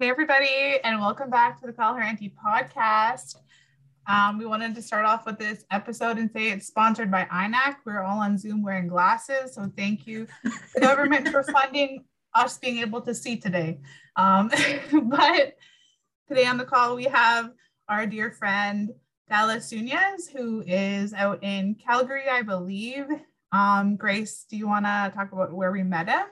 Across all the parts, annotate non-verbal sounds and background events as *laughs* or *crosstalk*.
Hey, everybody, and welcome back to the Call Her Auntie podcast. Um, we wanted to start off with this episode and say it's sponsored by INAC. We're all on Zoom wearing glasses, so thank you, the government, for funding us being able to see today. Um, *laughs* but today on the call, we have our dear friend Dallas Soonias, who is out in Calgary, I believe. Um, Grace, do you want to talk about where we met him?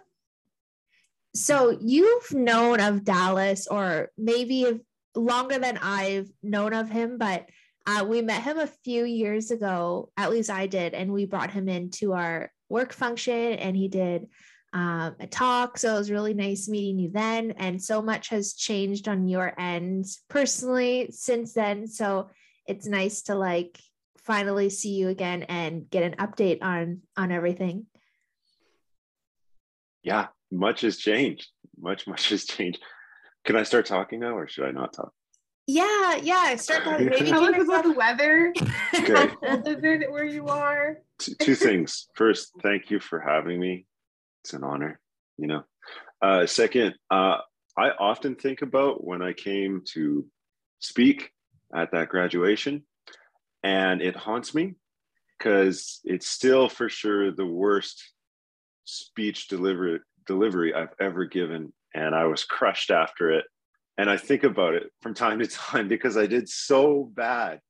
So you've known of Dallas, or maybe longer than I've known of him, but uh, we met him a few years ago. At least I did, and we brought him into our work function, and he did um, a talk. So it was really nice meeting you then. And so much has changed on your end personally since then. So it's nice to like finally see you again and get an update on on everything. yeah, much has changed. Much, *laughs* much has changed. Can I start talking now or should I not talk? Yeah, yeah. Start talking. *laughs* Maybe Tell us give about the weather. Okay. How cold is it where you are? two, two things. First, thank you for having me. It's an honor, you know. Uh, second, uh, I often think about when I came to speak at that graduation, and it haunts me because it's still for sure the worst speech delivery delivery I've ever given, and I was crushed after it. And I think about it from time to *laughs* time because I did so bad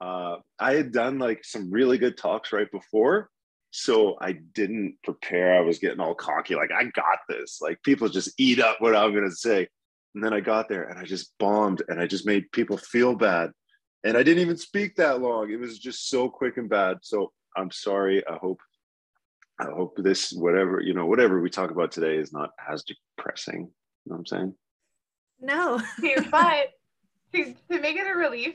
uh, I had done like some really good talks right before. So I didn't prepare. I was getting all cocky, like, I got this. Like, people just eat up what I'm going to say. And then I got there and I just bombed and I just made people feel bad. And I didn't even speak that long. It was just so quick and bad. So I'm sorry. I hope, I hope this, whatever, you know, whatever we talk about today is not as depressing. You know what I'm saying? No. *laughs* But to, to make it a relief,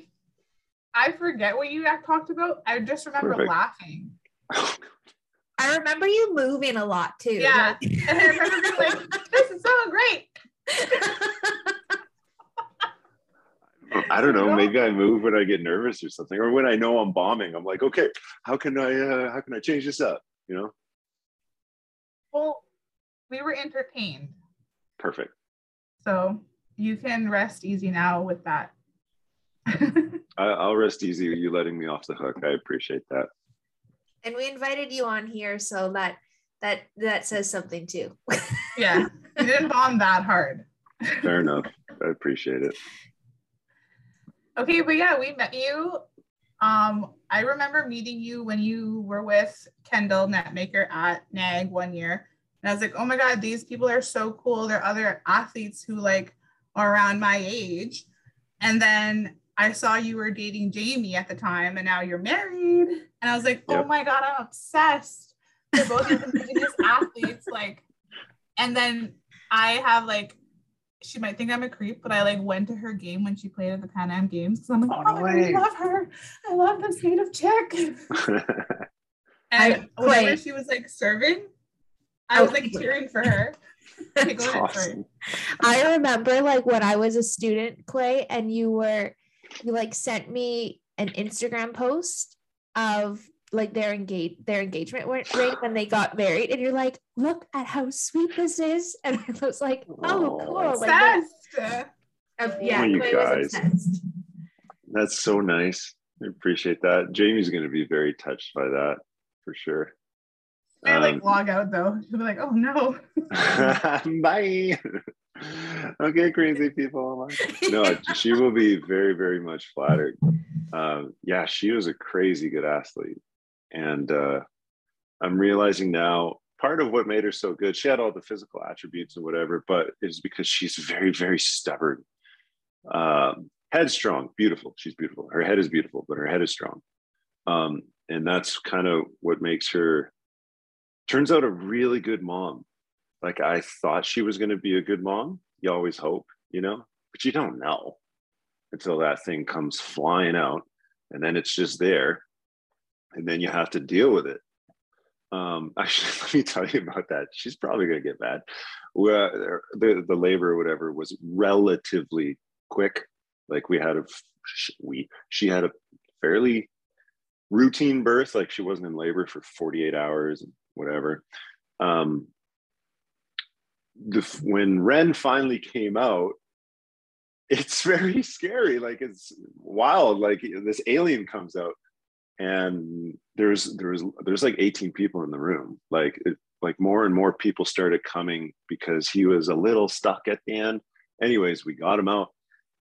I forget what you guys talked about. I just remember Perfect. laughing. I remember you moving a lot too. Yeah. And I remember being like, *laughs* this is so great. I don't know. Maybe I move when I get nervous or something, or when I know I'm bombing. I'm like, okay, how can I, uh, how can I change this up? You know, Well, we were entertained. perfect. So you can rest easy now with that. *laughs* I, I'll rest easy. with You letting me off the hook. I appreciate that. And we invited you on here, so that that that says something too. *laughs* yeah. You didn't bomb that hard. Fair enough. I appreciate it. Okay, but yeah, we met you. Um, I remember meeting you when you were with Kendal Netmaker at NAIG one year. And I was like, oh my God, these people are so cool. They're other athletes who like are around my age. And then I saw you were dating Jamie at the time and now you're married. And I was like, oh Yep. my God, I'm obsessed. They're both indigenous *laughs* athletes. Like, and then I have like she might think I'm a creep, but I like went to her game when she played at the Pan Am Games because I'm like, Oh, oh, no I way. love her. I love this native chick. I- And whenever wait. she was like serving, I oh, was like cheering for her. *laughs* That's awesome. I remember like when I was a student, Clay, and you were you like sent me an Instagram post of like their engage their engagement wa- ring when they got married, and you're like, look at how sweet this is, *laughs* and I was like, oh, Aw. cool, like Obsessed. of- yeah, Oh, you Clay guys. obsessed. That's so nice. I appreciate that. Jamie's going to be very touched by that for sure. I like Um, log out though. She'll be like, oh no. *laughs* Bye. *laughs* okay, crazy people. No, she will be very, very much flattered. Um, yeah, she was a crazy good athlete. And uh, I'm realizing now part of what made her so good, she had all the physical attributes and whatever, but it's because she's very, very stubborn. Um, headstrong, beautiful. She's beautiful. Her head is beautiful, but her head is strong. Um, and that's kind of what makes her turns out a really good mom like I thought she was going to be a good mom. You always hope, you know, but you don't know until that thing comes flying out and then it's just there and then you have to deal with it. Um *laughs* actually let me tell you about that. She's probably going to get mad. Well, the, the labor or whatever was relatively quick. Like we had a we she had a fairly routine birth. Like she wasn't in labor for 48 hours and whatever. Um the, when ren finally came out it's *laughs* very scary. Like it's wild. Like this alien comes out and there's there's there's like 18 people in the room. Like it, like more and more people started coming because he was a little stuck at the end. Anyways we got him out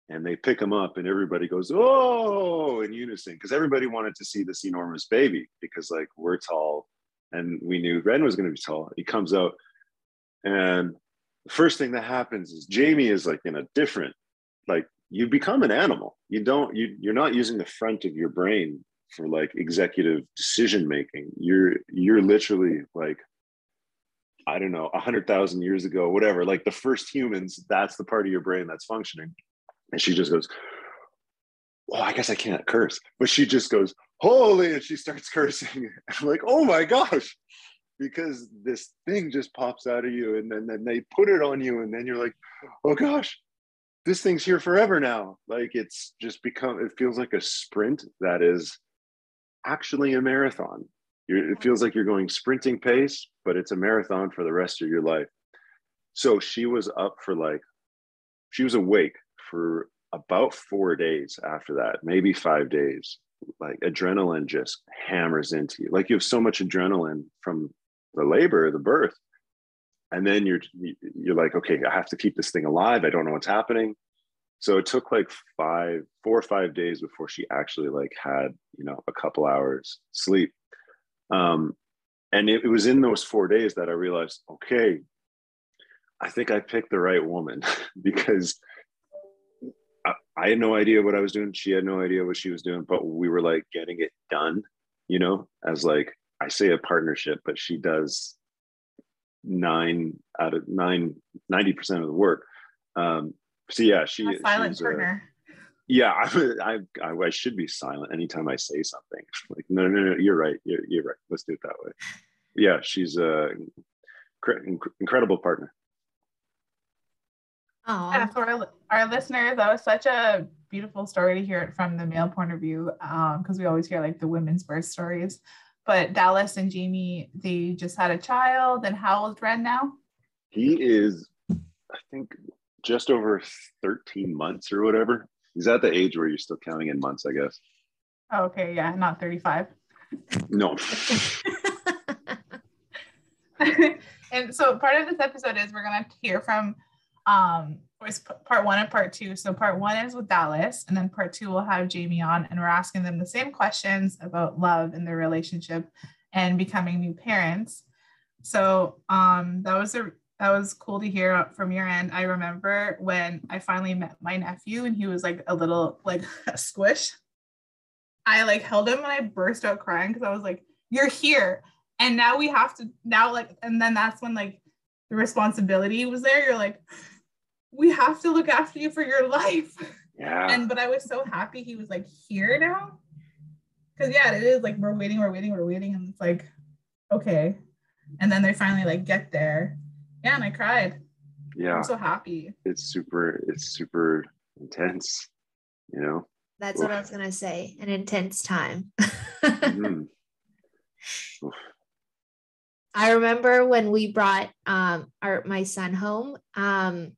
and they pick him up and everybody goes oh in unison because everybody wanted to see this enormous baby because like we're tall and we knew ren was going to be tall. He comes out and the first thing that happens is jamie is like in a different like you become an animal. You don't you you're not using the front of your brain for like executive decision making you're you're literally like i don't know a hundred thousand years ago whatever like the first humans that's the part of your brain that's functioning. And she just goes oh i guess i can't curse. But she just goes holy and she starts *laughs* cursing. I'm like oh my gosh. Because this thing just pops out of you and then, then they put it on you and then you're like oh gosh this thing's here forever now. Like it's just become, it feels like a sprint that is actually a marathon. You're, it feels like you're going sprinting pace, but it's a marathon for the rest of your life. So she was up for like, she was awake for about four days after that, maybe five days. Like adrenaline just hammers into you. Like you have so much adrenaline from the labor, the birth, and then you're you're like okay i have to keep this thing alive i don't know what's happening so it took like five four or five days before she actually like had you know a couple hours sleep um and it, it was in those four days that i realized okay i think i picked the right woman *laughs* because I, I had no idea what i was doing she had no idea what she was doing but we were like getting it done you know as like i say a partnership but she does nine out of nine, 90% of the work. Um, so yeah, she, a silent partner. A, yeah, *laughs* I, I, I, should be silent anytime I say something. *laughs* Like, no, no, no, you're right. You're, you're right. Let's do it that way. Yeah, she's a incredible partner. Oh, yeah, for our, our listeners, that was such a beautiful story to hear it from the male point of view, because um, we always hear like the women's birth stories but Dallas and Jamie, they just had a child. And how old Ren now? He is, I think, just over 13 months or whatever. He's at the age where you're still counting in months, I guess. Oh, okay, yeah, not 35. No. *laughs* and so part of this episode is we're gonna hear from um was part one and part two. So part one is with Dallas, and then part two we'll have Jamie on, and we're asking them the same questions about love and their relationship and becoming new parents. So um, that was a that was cool to hear from your end. I remember when I finally met my nephew, and he was like a little like *laughs* a squish. I like held him and I burst out crying because I was like, "You're here." And now we have to now like, and then that's when like the responsibility was there. You're like, we have to look after you for your life. Yeah. And but I was so happy he was like here now. Cause yeah, it is like we're waiting, we're waiting, we're waiting, and it's like, okay. And then they finally like get there. Yeah, and I cried. Yeah. I'm so happy. It's super, it's super intense, you know. That's Oof. what I was gonna say. An intense time. mm-hmm. *laughs* I remember when we brought um our my son home. Um,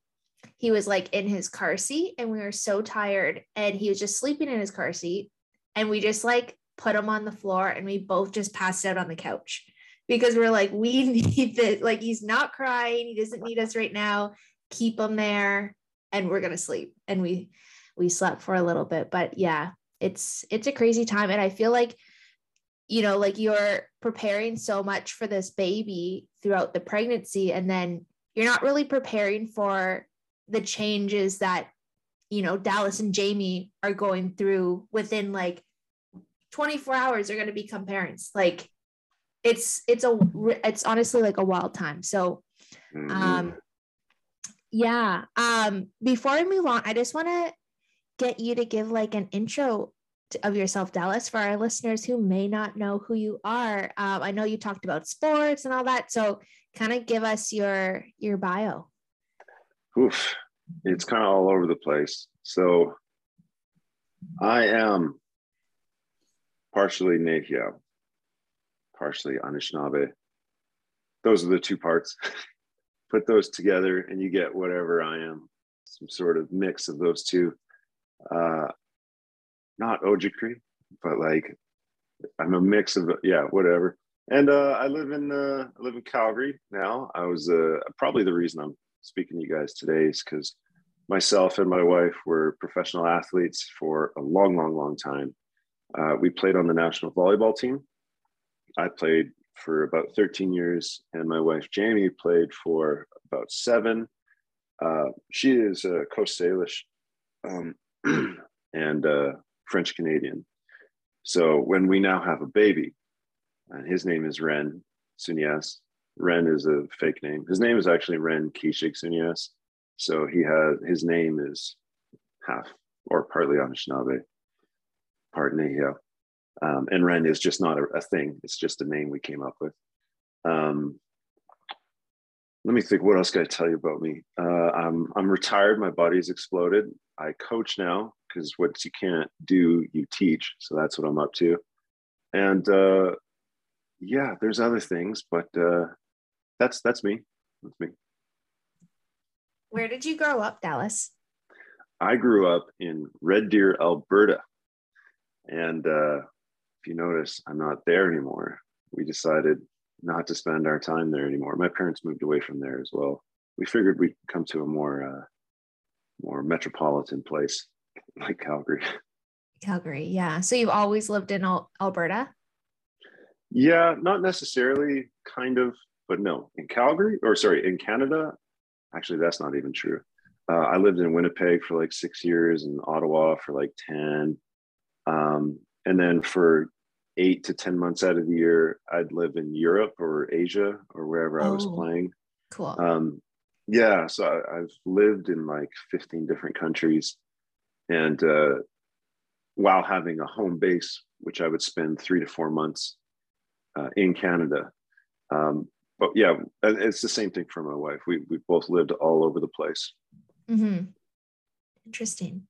he was like in his car seat and we were so tired and he was just sleeping in his car seat and we just like put him on the floor and we both just passed out on the couch because we're like we *laughs* need this like he's not crying. He doesn't need us right now. Keep him there and we're to sleep. And we we slept for a little bit but yeah it's it's a crazy time. And i feel like you know like you're preparing so much for this baby throughout the pregnancy and then you're not really preparing for the changes that you know Dallas and Jamie are going through within like 24 hours they're going to become parents. Like it's it's a it's honestly like a wild time so Mm-hmm. Um, yeah. Um, before we move on, I just want to get you to give like an intro to, of yourself, Dallas, for our listeners who may not know who you are. Um, I know you talked about sports and all that, so kind of give us your your bio. Oof, it's kind of all over the place. So, I am partially Nehiyaw, partially Anishinaabe. Those are the two parts. *laughs* Put those together, and you get whatever I am. Some sort of mix of those two uh, not Ojibwe, but like I'm a mix of yeah, whatever. And uh, I live in uh, I live in Calgary now. I was uh, probably the reason I'm speaking to you guys today is because myself and my wife were professional athletes for a long, long, long time. Uh, we played on the national volleyball team. I played for about 13 years, and my wife Jamie played for about seven. Uh, she is a Coast Salish um, *clears throat* and uh, French Canadian. So when we now have a baby, and his name is Ren Soonias. Ren is a fake name. His name is actually Ren Kishik Soonias. So he has his name is half or partly Anishinaabe, part Nehiyaw. Um, and Ren is just not a, a, thing. It's just a name we came up with. Um, let me think. What else can I tell you about me? Uh, I'm I'm retired. My body's exploded. I coach now because what you can't do, you teach. So that's what I'm up to. And uh, yeah, there's other things, but uh, that's that's me. That's me. Where did you grow up, Dallas? I grew up in Red Deer, Alberta, and uh, you notice, I'm not there anymore. We decided not to spend our time there anymore. My parents moved away from there as well. We figured we'd come to a more uh, more metropolitan place *laughs* like Calgary. Calgary, yeah. So you've always lived in Al- Alberta? Yeah, not necessarily, kind of, but no. In Calgary, or sorry, in Canada, actually, that's not even true. Uh, I lived in Winnipeg for like six years and Ottawa for like 10. Um, and then for eight to 10 months out of the year, I'd live in Europe or Asia or wherever oh, I was oh, playing. Cool. Um, yeah, so I, have lived in like 15 different countries, and uh, while having a home base, which I would spend three to four months uh, in Canada. Um, but yeah, it's the same thing for my wife. We we both lived all over the place. Mm-hmm. Interesting.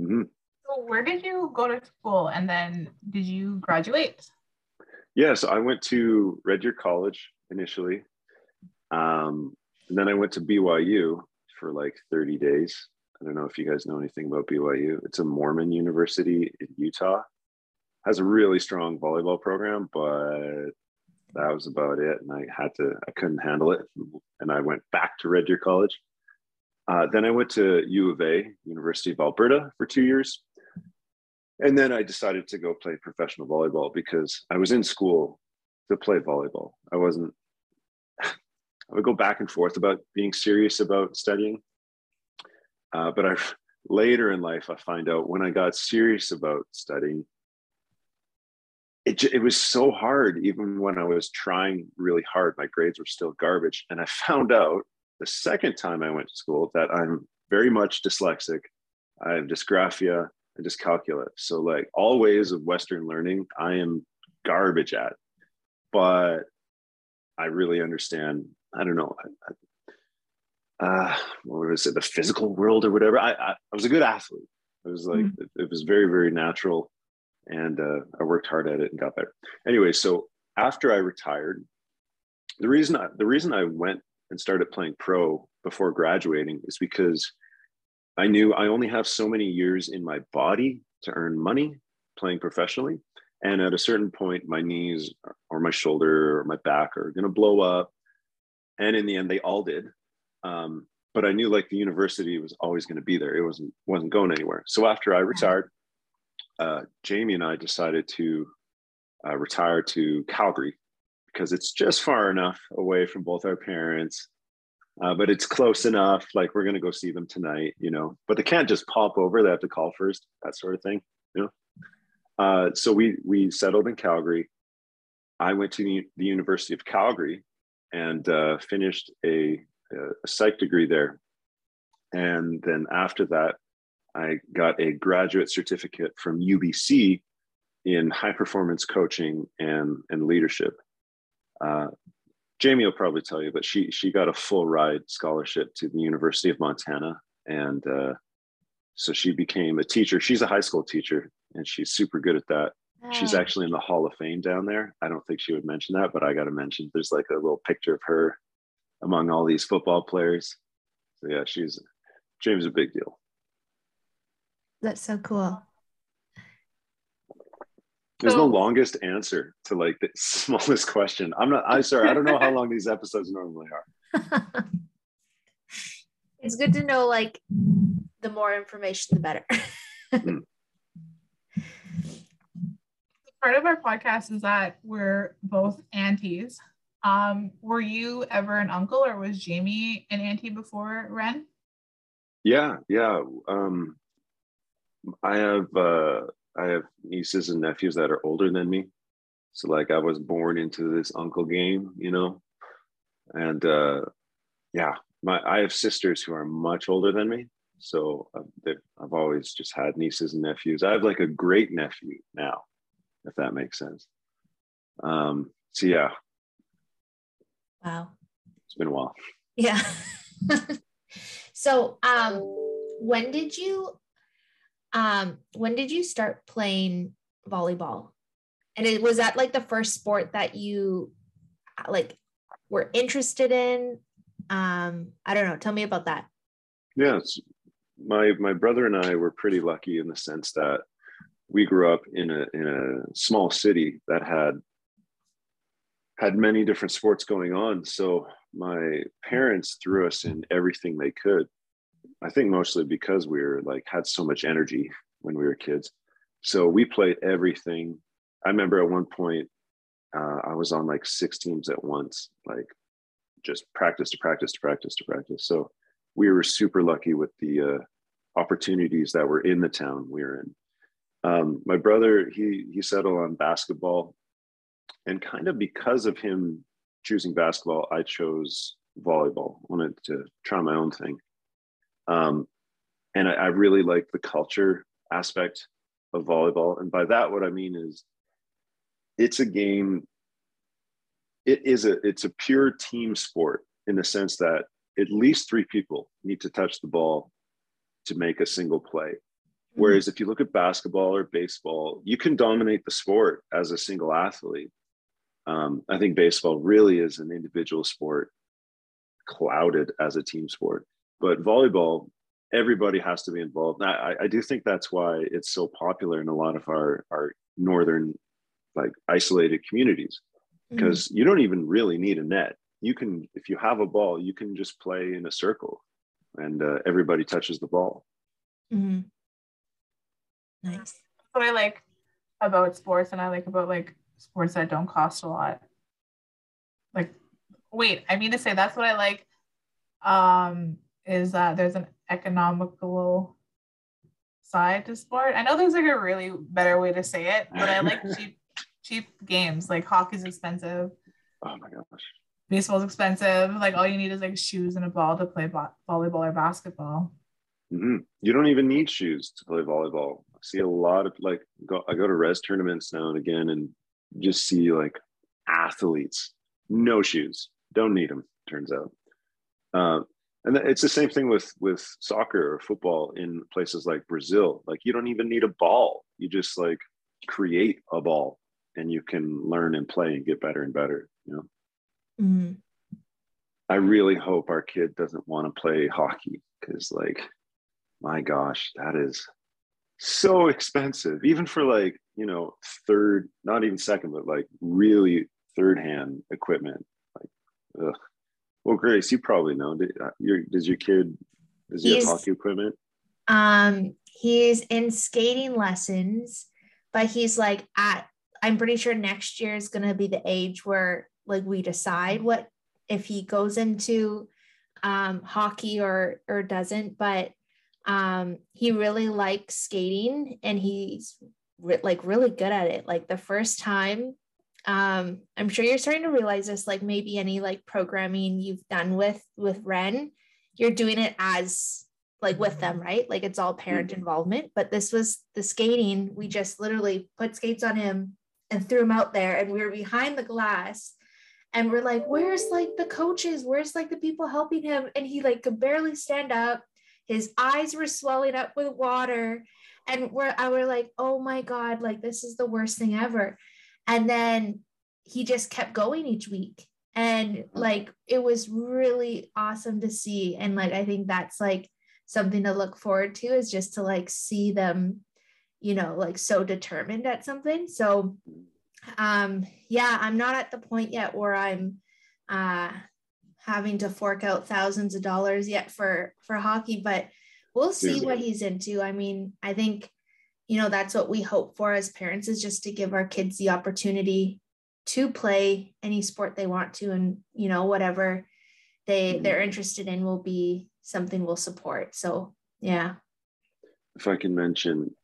Mm-hmm. So, where did you go to school, and then did you graduate? Yeah, so I went to Red Deer College initially. Um, and then I went to BYU for like 30 days. I don't know if you guys know anything about BYU. It's a Mormon university in Utah. Has a really strong volleyball program, but that was about it. And I had to, I couldn't handle it. And I went back to Red Deer College. Uh, then I went to U of A, University of Alberta, for two years. And then I decided to go play professional volleyball because I was in school to play volleyball. I wasn't *sighs* I would go back and forth about being serious about studying. Uh, but I later in life, I find out when I got serious about studying, it, it was so hard, even when I was trying really hard, my grades were still garbage. And I found out the second time I went to school that I'm very much dyslexic. I have dysgraphia and dyscalculia. So, like all ways of Western learning, I am garbage at. But I really understand I don't know, uh, what was it, the physical world or whatever. I, I, I was a good athlete. It was like, mm-hmm. it, it, was very, very natural. And uh, I worked hard at it and got better. Anyway, so after I retired, the reason I, the reason I went and started playing pro before graduating is because I knew I only have so many years in my body to earn money playing professionally. And at a certain point, my knees or my shoulder or my back are going to blow up. And in the end they all did. Um, but i knew like the university was always going to be there. It wasn't wasn't going anywhere. So after i retired uh, jamie and i decided to uh, retire to calgary because it's just far enough away from both our parents uh, but it's close enough like we're going to go see them tonight you know but they can't just pop over they have to call first that sort of thing you know uh, so we we settled in calgary i went to the, the university of calgary and uh, finished a, a psych degree there. And then after that, I got a graduate certificate from UBC in high performance coaching and, and leadership. Uh, Jamie will probably tell you, but she she got a full ride scholarship to the University of Montana, and uh, so she became a teacher. She's a high school teacher, and she's super good at that. She's actually in the Hall of Fame down there. I don't think she would mention that, but I got to mention. There's like a little picture of her among all these football players. So yeah, she's James a big deal. That's so cool. There's no longest answer to like the *laughs* smallest question. I'm not. I'm sorry. I don't know how long these episodes normally are. *laughs* it's good to know. Like, the more information, the better. *laughs* mm. Part of our podcast is that we're both aunties. Um, were you ever an uncle, or was Jamie an auntie before Ren? Yeah, yeah. Um, I have uh, I have nieces and nephews that are older than me. So like I was born into this uncle game, you know. And uh yeah, my I have sisters who are much older than me. So uh, I've always just had nieces and nephews. I have like a great nephew now, if that makes sense. Um, so yeah. Wow. It's been a while. Yeah. *laughs* so um when did you um, when did you start playing volleyball? And it was that like the first sport that you like were interested in? Um, I don't know. Tell me about that. Yes. My my brother and I were pretty lucky in the sense that we grew up in a in a small city that had had many different sports going on. So my parents threw us in everything they could. I think mostly because we were like had so much energy when we were kids. So we played everything. I remember at one point uh, I was on like six teams at once, like just practice to practice to practice to practice. So we were super lucky with the uh, opportunities that were in the town we were in. Um, my brother, he he settled on basketball, and kind of because of him choosing basketball, I chose volleyball. Wanted to try my own thing. Um, and I, I really like the culture aspect of volleyball. And by that, what I mean is it's a game, it is a it's a pure team sport in the sense that at least three people need to touch the ball to make a single play. Mm-hmm. Whereas if you look at basketball or baseball, you can dominate the sport as a single athlete. Um, I think baseball really is an individual sport, clouded as a team sport. But volleyball, everybody has to be involved. I, I do think that's why it's so popular in a lot of our, our northern, like isolated communities, because mm-hmm. you don't even really need a net. You can, if you have a ball, you can just play in a circle and uh, everybody touches the ball. Mm-hmm. Nice. What I like about sports and I like about like sports that don't cost a lot. Like, wait, I mean to say that's what I like um is that there's an economical side to sport. I know there's like a really better way to say it, but I like *laughs* cheap cheap games. Like hockey's expensive. Oh my gosh. Baseball's expensive. Like all you need is like shoes and a ball to play bo- volleyball or basketball. Mm-hmm. You don't even need shoes to play volleyball. I see a lot of like go, I go to res tournaments now and again and just see like athletes, no shoes, don't need them. Turns out, uh, and it's the same thing with with soccer or football in places like Brazil. Like you don't even need a ball. You just like create a ball and you can learn and play and get better and better, you know. Mm-hmm. I really hope our kid doesn't want to play hockey because like my gosh, that is so expensive even for like, you know, third, not even second, but like really third hand equipment. Like ugh. Well, Grace, you probably know. Did, uh, your, does your kid does he have hockey equipment? Um, he's in skating lessons, but he's like at. I'm pretty sure next year is going to be the age where like we decide what if he goes into um, hockey or or doesn't. But um, he really likes skating, and he's re- like really good at it. Like the first time um i'm sure you're starting to realize this like maybe any like programming you've done with with ren you're doing it as like with them right? Like it's all parent Mhm. involvement. But this was the skating. We just literally put skates on him and threw him out there and we were behind the glass and we're like where's like the coaches? Where's like the people helping him? And he like could barely stand up. His eyes were swelling up with water and we're I were like oh my god like this is the worst thing ever and then he just kept going each week. And like it was really awesome to see. And like i think that's like something to look forward to is just to like see them you know like so determined at something. So um yeah i'm not at the point yet where i'm uh having to fork out thousands of dollars yet for for hockey but we'll see what he's into. I mean i think you know that's what we hope for as parents is just to give our kids the opportunity to play any sport they want to and you know whatever they Mhm. they're interested in will be something we'll support so yeah if I can mention,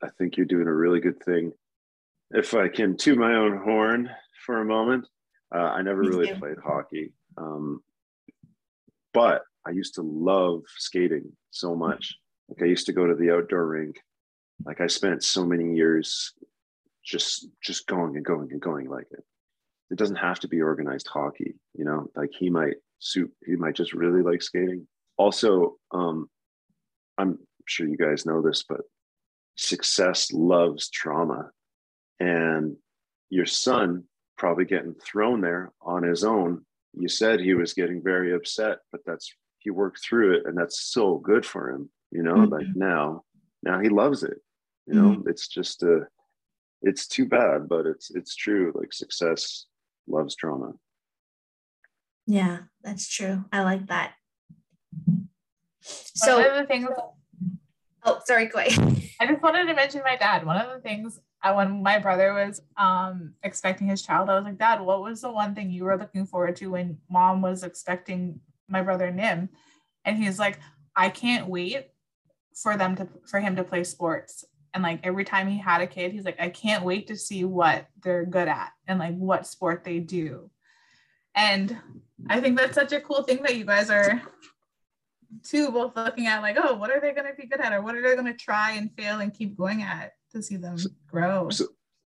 I think you're doing a really good thing. If I can toot my own horn for a moment, uh, I never Me really too. played hockey, um, but I used to love skating so much. Like I used to go to the outdoor rink. Like I spent so many years just just going and going and going like it. It doesn't have to be organized hockey, you know. Like he might suit. He might just really like skating. Also, um, I'm sure you guys know this, but success loves trauma. And your son probably getting thrown there on his own. You said he was getting very upset, but that's he worked through it and that's so good for him, you know, Mhm. like now, now he loves it. You know, mm-hmm. it's just a it's too bad, but it's it's true. Like success loves trauma. yeah that's true i like that So so one of the things oh sorry go ahead. *laughs* I just wanted to mention my dad. One of the things I, when my brother was um, expecting his child, I was like, Dad, what was the one thing you were looking forward to when mom was expecting my brother Nim? And he's like, I can't wait for them to for him to play sports. And like every time he had a kid, he's like, I can't wait to see what they're good at and like what sport they do. And I think that's such a cool thing that you guys are too both looking at like, oh, what are they going to be good at, or what are they going to try and fail and keep going at to see them grow. So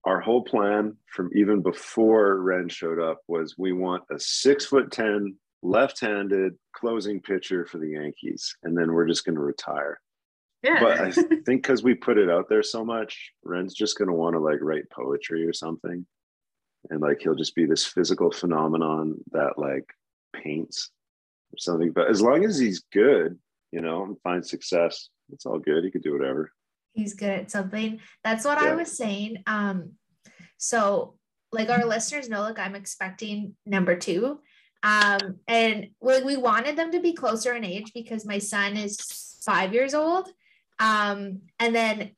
our whole plan from even before Ren showed up was we want a six foot ten left-handed closing pitcher for the Yankees, and then we're just going to retire. Yeah, But I *laughs* think because we put it out there so much, Ren's just going to want to like write poetry or something, and like he'll just be this physical phenomenon that like paints or something. But as long as he's good, you know, and finds success, it's all good. He could do whatever. he's good at something. That's what I was saying. Um, so like our listeners know, like I'm expecting number two. Um, and like we wanted them to be closer in age because my son is five years old. Um, and then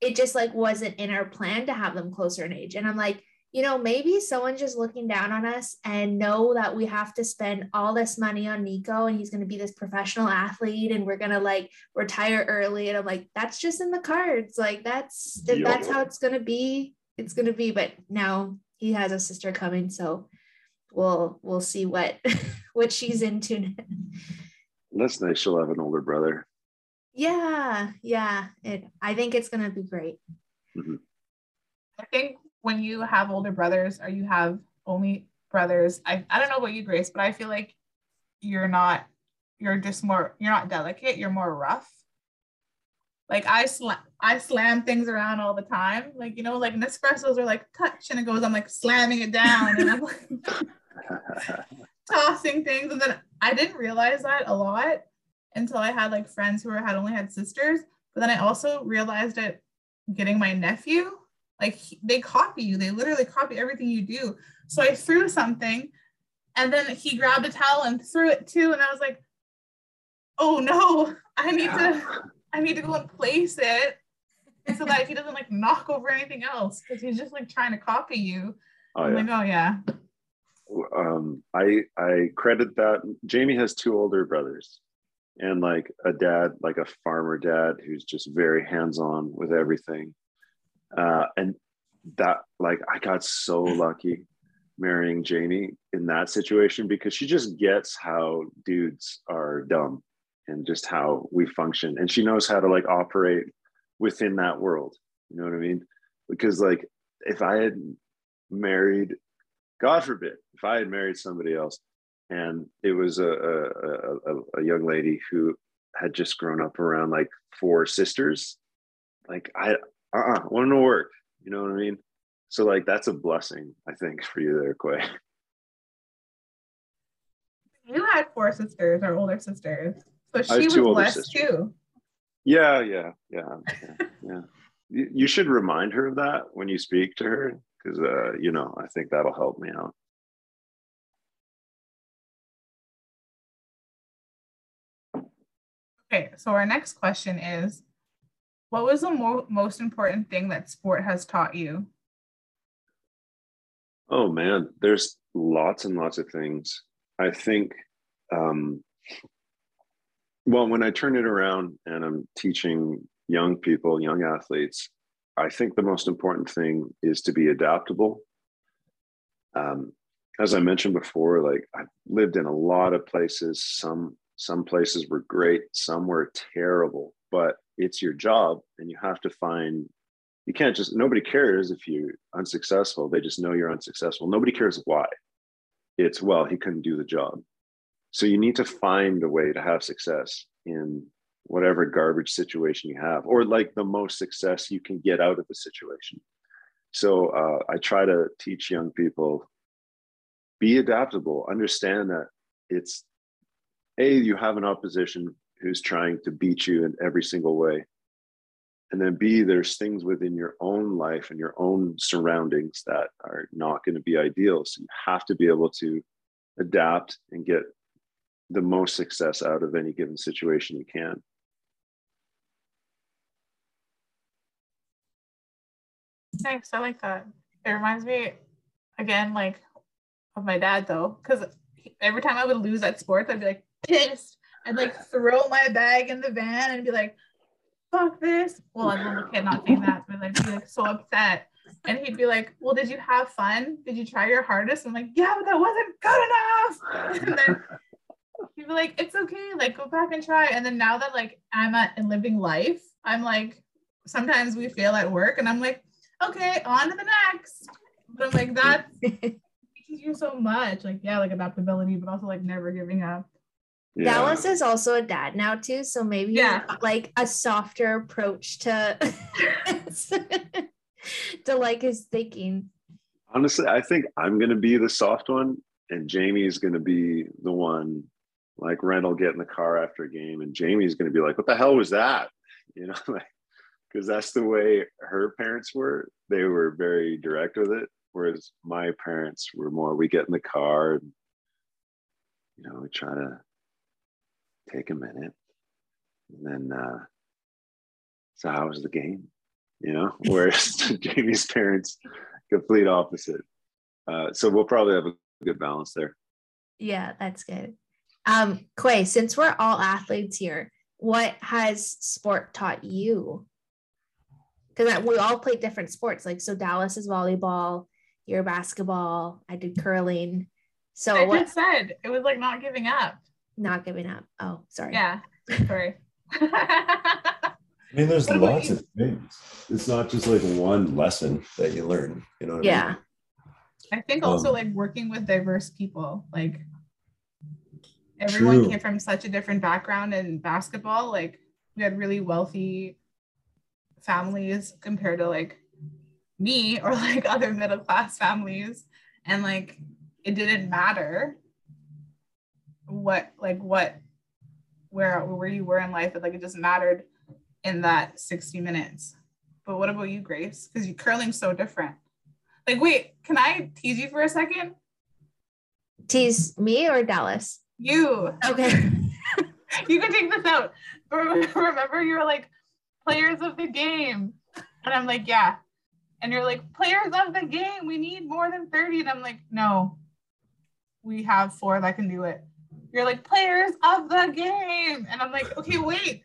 it just like wasn't in our plan to have them closer in age. And I'm like, you know, maybe someone's just looking down on us and know that we have to spend all this money on Nico and he's going to be this professional athlete and we're going to like retire early. And I'm like, that's just in the cards. Like that's, if that's how it's going to be, it's going to be. But now he has a sister coming. So we'll, we'll see what, *laughs* what she's into. That's nice. She'll have an older brother. Yeah. Yeah. It, I think it's going to be great. Mm-hmm. I think when you have older brothers or you have only brothers, I, I don't know about you, Grace, but I feel like you're not, you're just more, you're not delicate, you're more rough. Like I slam, I slam things around all the time. Like, you know, like Nespressos are like touch and it goes, I'm like slamming it down and I'm like *laughs* *laughs* tossing things. And then I didn't realize that a lot until I had like friends who were, had only had sisters. But then I also realized it getting my nephew like he- they copy you they literally copy everything you do so i threw something and then he grabbed a towel and threw it too and i was like oh no i need to i need to go and place it so that he doesn't like knock over anything else because he's just like trying to copy you Oh i'm yeah. like oh yeah um, I I credit that. Jamie has two older brothers, and like a dad, like a farmer dad, who's just very hands on with everything. Uh, and that like I got so *laughs* lucky marrying Jamie in that situation because she just gets how dudes are dumb and just how we function. And she knows how to like operate within that world. You know what i mean? Because like if i had married god forbid if i had married somebody else and it was a a, a, a young lady who had just grown up around like four sisters. Like i uh-uh, wouldn't work. You know what i mean? So like that's a blessing i think for you there quay you had four sisters or older sisters. So she was blessed sisters. too. Yeah yeah yeah yeah, yeah. You, you should remind her of that when you speak to her because uh you know i think that'll help me out okay so our next question is what was the mo- most important thing that sport has taught you Oh man, there's lots and lots of things. I think, um, well, when I turn it around and I'm teaching young people, young athletes, I think the most important thing is to be adaptable. Um, as I mentioned before, like I've lived in a lot of places. Some some places were great, some were terrible, but it's your job, and you have to find you can't just nobody cares if you're unsuccessful. They just know you're unsuccessful. Nobody cares why. It's well he couldn't do the job. So you need to find a way to have success in whatever garbage situation you have or like the most success you can get out of the situation. So uh, i try to teach young people be adaptable understand that it's a you have an opposition who's trying to beat you in every single way. And then b there's things within your own life and your own surroundings that are not going to be ideal. So you have to be able to adapt and get the most success out of any given situation you can. Nice i like that. It reminds me again like of my dad though because every time i would lose at sports i'd be like pissed i'd like throw my bag in the van and be like fuck this. Well, I'm a little kid not saying that, but like be like so upset. And he'd be like, Well, did you have fun? Did you try your hardest? I'm like, Yeah, but that wasn't good enough. *laughs* And then he'd be like, It's okay, like go back and try. And then now that like I'm at in living life, I'm like, sometimes we fail at work, and I'm like, okay, on to the next. But I'm like, that *laughs* teaches you so much. Like, yeah, like adaptability, but also like never giving up. Yeah. Dallas is also a dad now too, so maybe yeah. like a softer approach to *laughs* to like his thinking. Honestly, I think I'm gonna be the soft one, and Jamie's gonna be the one. Like Ren will get in the car after a game, and Jamie's gonna be like, "What the hell was that?" *laughs* You know, like because that's the way her parents were. They were very direct with it, whereas my parents were more. We get in the car, and you know, we try to take a minute, and then uh, so how was the game? You know, *laughs* whereas *laughs* Jamie's parents, complete opposite. Uh, so we'll probably have a good balance there. Yeah, that's good. Um, Quay, since we're all athletes here, what has sport taught you? Because we all play different sports. Like, so Dallas is volleyball, you're basketball, I did curling. So I what, just said it was like not giving up not giving up. Oh, sorry. Yeah, sorry. I mean, there's lots of things. It's not just like one lesson that you learn. You know. yeah. I, mean? I think also um, like working with diverse people, like everyone true. came from such a different background in basketball. Like we had really wealthy families compared to like me or like *laughs* other middle class families, and like it didn't matter what like what where where you were in life but like it just mattered in that 60 minutes. But what about you grace? Because you curling's so different. Like wait can i tease you for a second? Tease me or dallas? You. Okay. *laughs* You can take this out. *laughs* Remember you were like players of the game. And i'm like yeah. And you're like players of the game we need more than 30 and i'm like no. We have four that can do it you're like players of the game. And I'm like, okay, wait.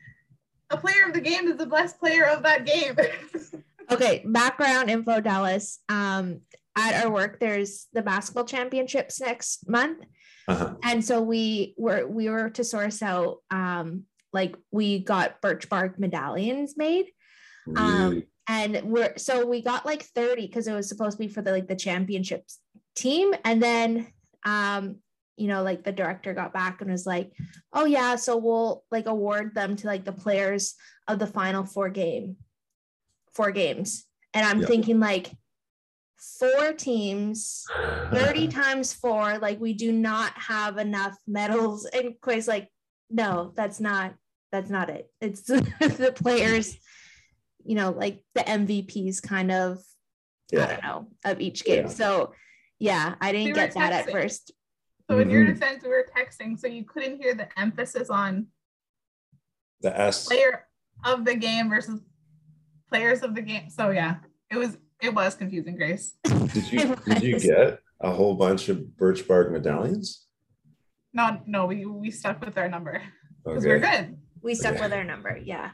The player of the game is the best player of that game. *laughs* Okay, background info, Dallas. Um, at our work, there's the basketball championships next month, Uh-huh. and so we were we were to source out um like we got birch bark medallions made Um, Really? and we're so we got like 30 because it was supposed to be for the like the championships team and then um you know like the director got back and was like oh yeah so we'll like award them to like the players of the final four game four games and i'm Yeah. thinking like four teams *laughs* 30 times four like we do not have enough medals and Quay's like no that's not that's not it it's *laughs* the players you know like the mvps kind of i don't know of each game Yeah. so yeah i didn't We were get that at texting. first So in your Mhm. defense, we were texting, so you couldn't hear the emphasis on The S. player of the game versus players of the game. So yeah, it was it was confusing, Grace. Did you *laughs* did you get a whole bunch of birch bark medallions? Not no, we we stuck with our number because we're good. we stuck Okay. with our number yeah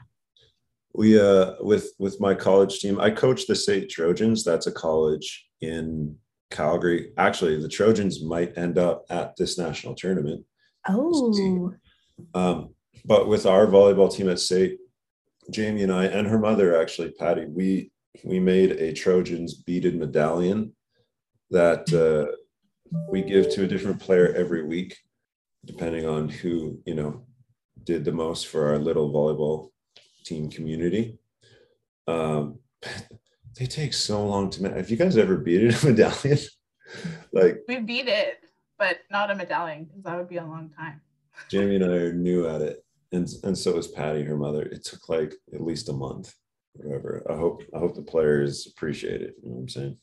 We uh with with my college team, I coach the SAIT Trojans. That's a college in Calgary. Actually, the Trojans might end up at this national tournament. oh Um, but with our volleyball team at SAIT, Jamie and I and her mother actually, Patty, we we made a Trojans beaded medallion that uh, we give to a different player every week, depending on who you know did the most for our little volleyball team community. Um, *laughs* they take so long to make. Have you guys ever beaded a *laughs* medallion? like We beat it, but not a medallion because that would be a long time. Jamie and I are new at it, and and so is Patty, her mother. It took like at least a month, whatever. I hope I hope the players appreciate it. You know what I'm saying?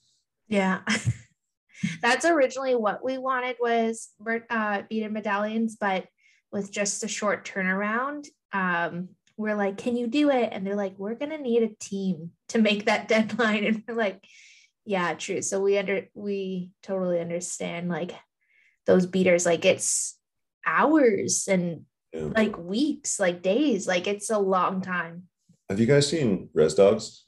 Yeah. *laughs* That's originally what we wanted was bir- uh, beaded medallions, but with just a short turnaround, um, we're like, can you do it? And they're like, we're gonna need a team to make that *laughs* deadline. And we're like, yeah, true. So we under we totally understand like those beaters, like it's hours and Yeah. like weeks, like days, like it's a long time. Have you guys seen Res Dogs?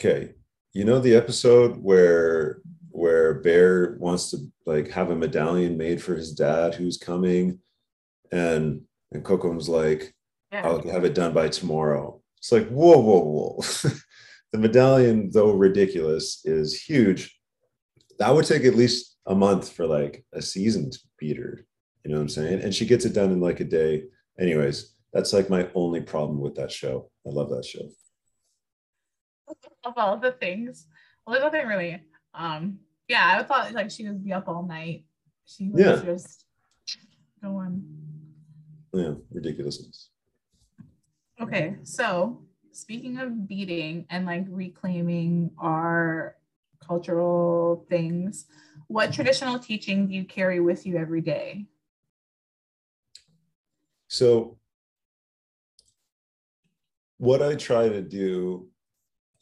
Okay, you know the episode where where Bear wants to like have a medallion made for his dad who's coming, and and Kokom's like, Yeah. I'll have it done by tomorrow. It's like, whoa, whoa, whoa. *laughs* the medallion, though ridiculous, is huge. That would take at least a month for like a seasoned beater. You know what I'm saying? And she gets it done in like a day. Anyways, that's like my only problem with that show. I love that show. of all the things. Well, there's nothing really. Um, yeah, I thought like she would be up all night. She was Yeah. just going. Yeah, ridiculousness. Okay, so speaking of beating and like reclaiming our cultural things, what traditional teaching do you carry with you every day? So, what I try to do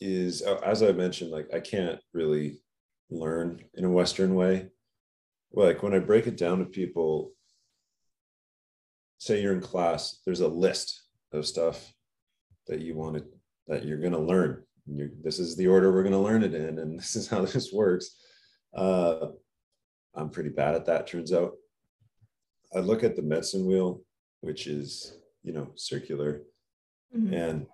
is, uh, as I mentioned, like I can't really learn in a Western way. Like when I break it down to people, say you're in class, there's a list of stuff that you want to, that you're going to learn. You're, this is the order we're going to learn it in, and *laughs* this is how this works. Uh, I'm pretty bad at that, turns out. I look at the medicine wheel which is you know circular Mhm. and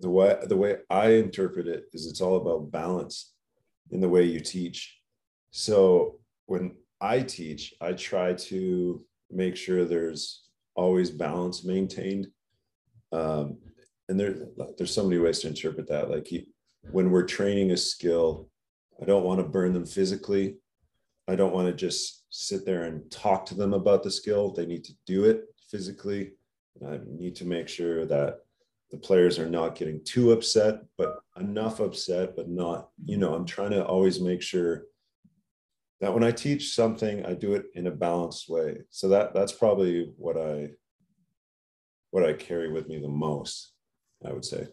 the way the way i interpret it is it's all about balance in the way you teach so when i teach i try to make sure there's always balance maintained um, and there there's so many ways to interpret that. Like you, when we're training a skill i don't want to burn them physically. I don't want to just sit there and talk to them about the skill. They need to do it physically. I need to make sure that the players are not getting too upset but enough upset but not you know i'm trying to always make sure that when i teach something i do it in a balanced way. So that that's probably what i what i carry with me the most i would say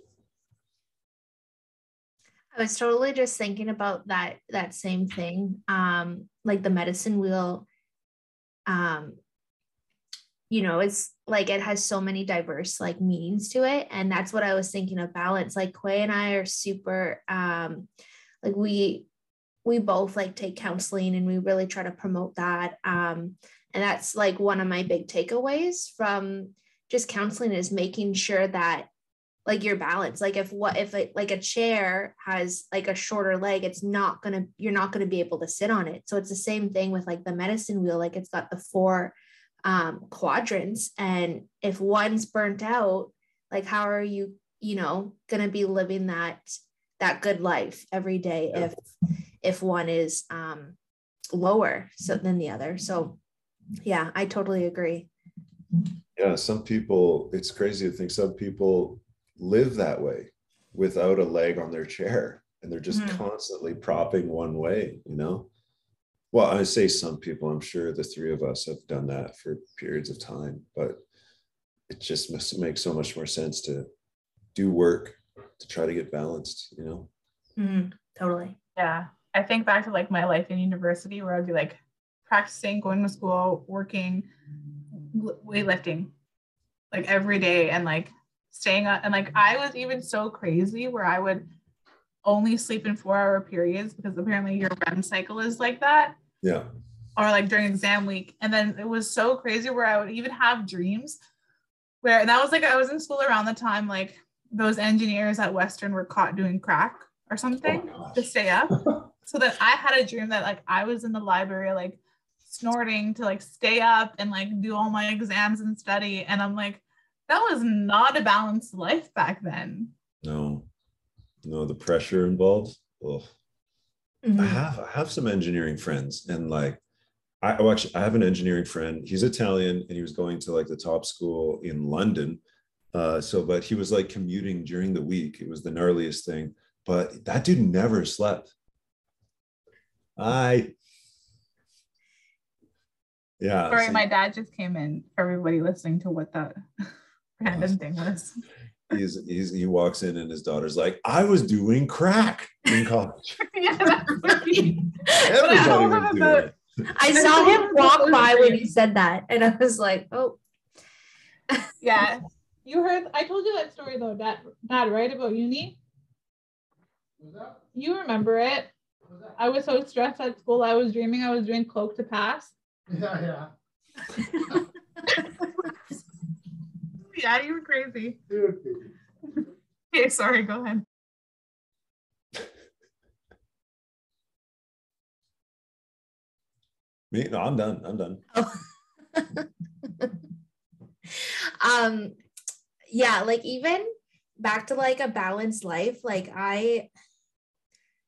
I was totally just thinking about that that same thing. Um, like the medicine wheel. Um, you know it's like it has so many diverse like meanings to it and that's what i was thinking of balance like quay and i are super um like we we both like take counseling and we really try to promote that um and that's like one of my big takeaways from just counseling is making sure that like your balance like if what if it, like a chair has like a shorter leg it's not gonna you're not gonna be able to sit on it. So it's the same thing with like the medicine wheel like it's got the four um, quadrants and if one's burnt out like how are you you know gonna be living that that good life every day if if one is um lower so than the other? So yeah i totally agree yeah some people it's crazy to think some people live that way without a leg on their chair and they're just mm-hmm. constantly propping one way you know well i say some people i'm sure the three of us have done that for periods of time but it just must make so much more sense to do work to try to get balanced you know mm-hmm. totally yeah i think back to like my life in university where i'd be like practicing going to school working weightlifting like every day and like staying up and like I was even so crazy where I would only sleep in four hour periods because apparently your REM cycle is like that. Yeah. Or like during exam week. And then it was so crazy where I would even have dreams where and that was like I was in school around the time like those engineers at Western were caught doing crack or something oh to stay up. *laughs* so that I had a dream that like I was in the library like snorting to like stay up and like do all my exams and study. And I'm like, that was not a balanced life back then. No, no, the pressure involved. Mm-hmm. I have I have some engineering friends, and like I oh, actually I have an engineering friend. He's Italian, and he was going to like the top school in London. Uh, so, but he was like commuting during the week. It was the gnarliest thing. But that dude never slept. I yeah. Sorry, so, my dad just came in for everybody listening to what that *laughs* random thing was. He's, he's he walks in and his daughter's like, I was doing crack in *laughs* college. *laughs* yeah, Everybody was doing it. I saw him walk by when he said that, and I was like, oh. yeah. You heard I told you that story though, Dad, Dad, right? About uni. You remember it. I was so stressed at school. I was dreaming I was doing cloak to pass. Yeah, yeah. *laughs* yeah, you were crazy. okay, sorry, go ahead. Me? No, I'm done. I'm done. Oh. *laughs* um yeah, like even back to like a balanced life, like I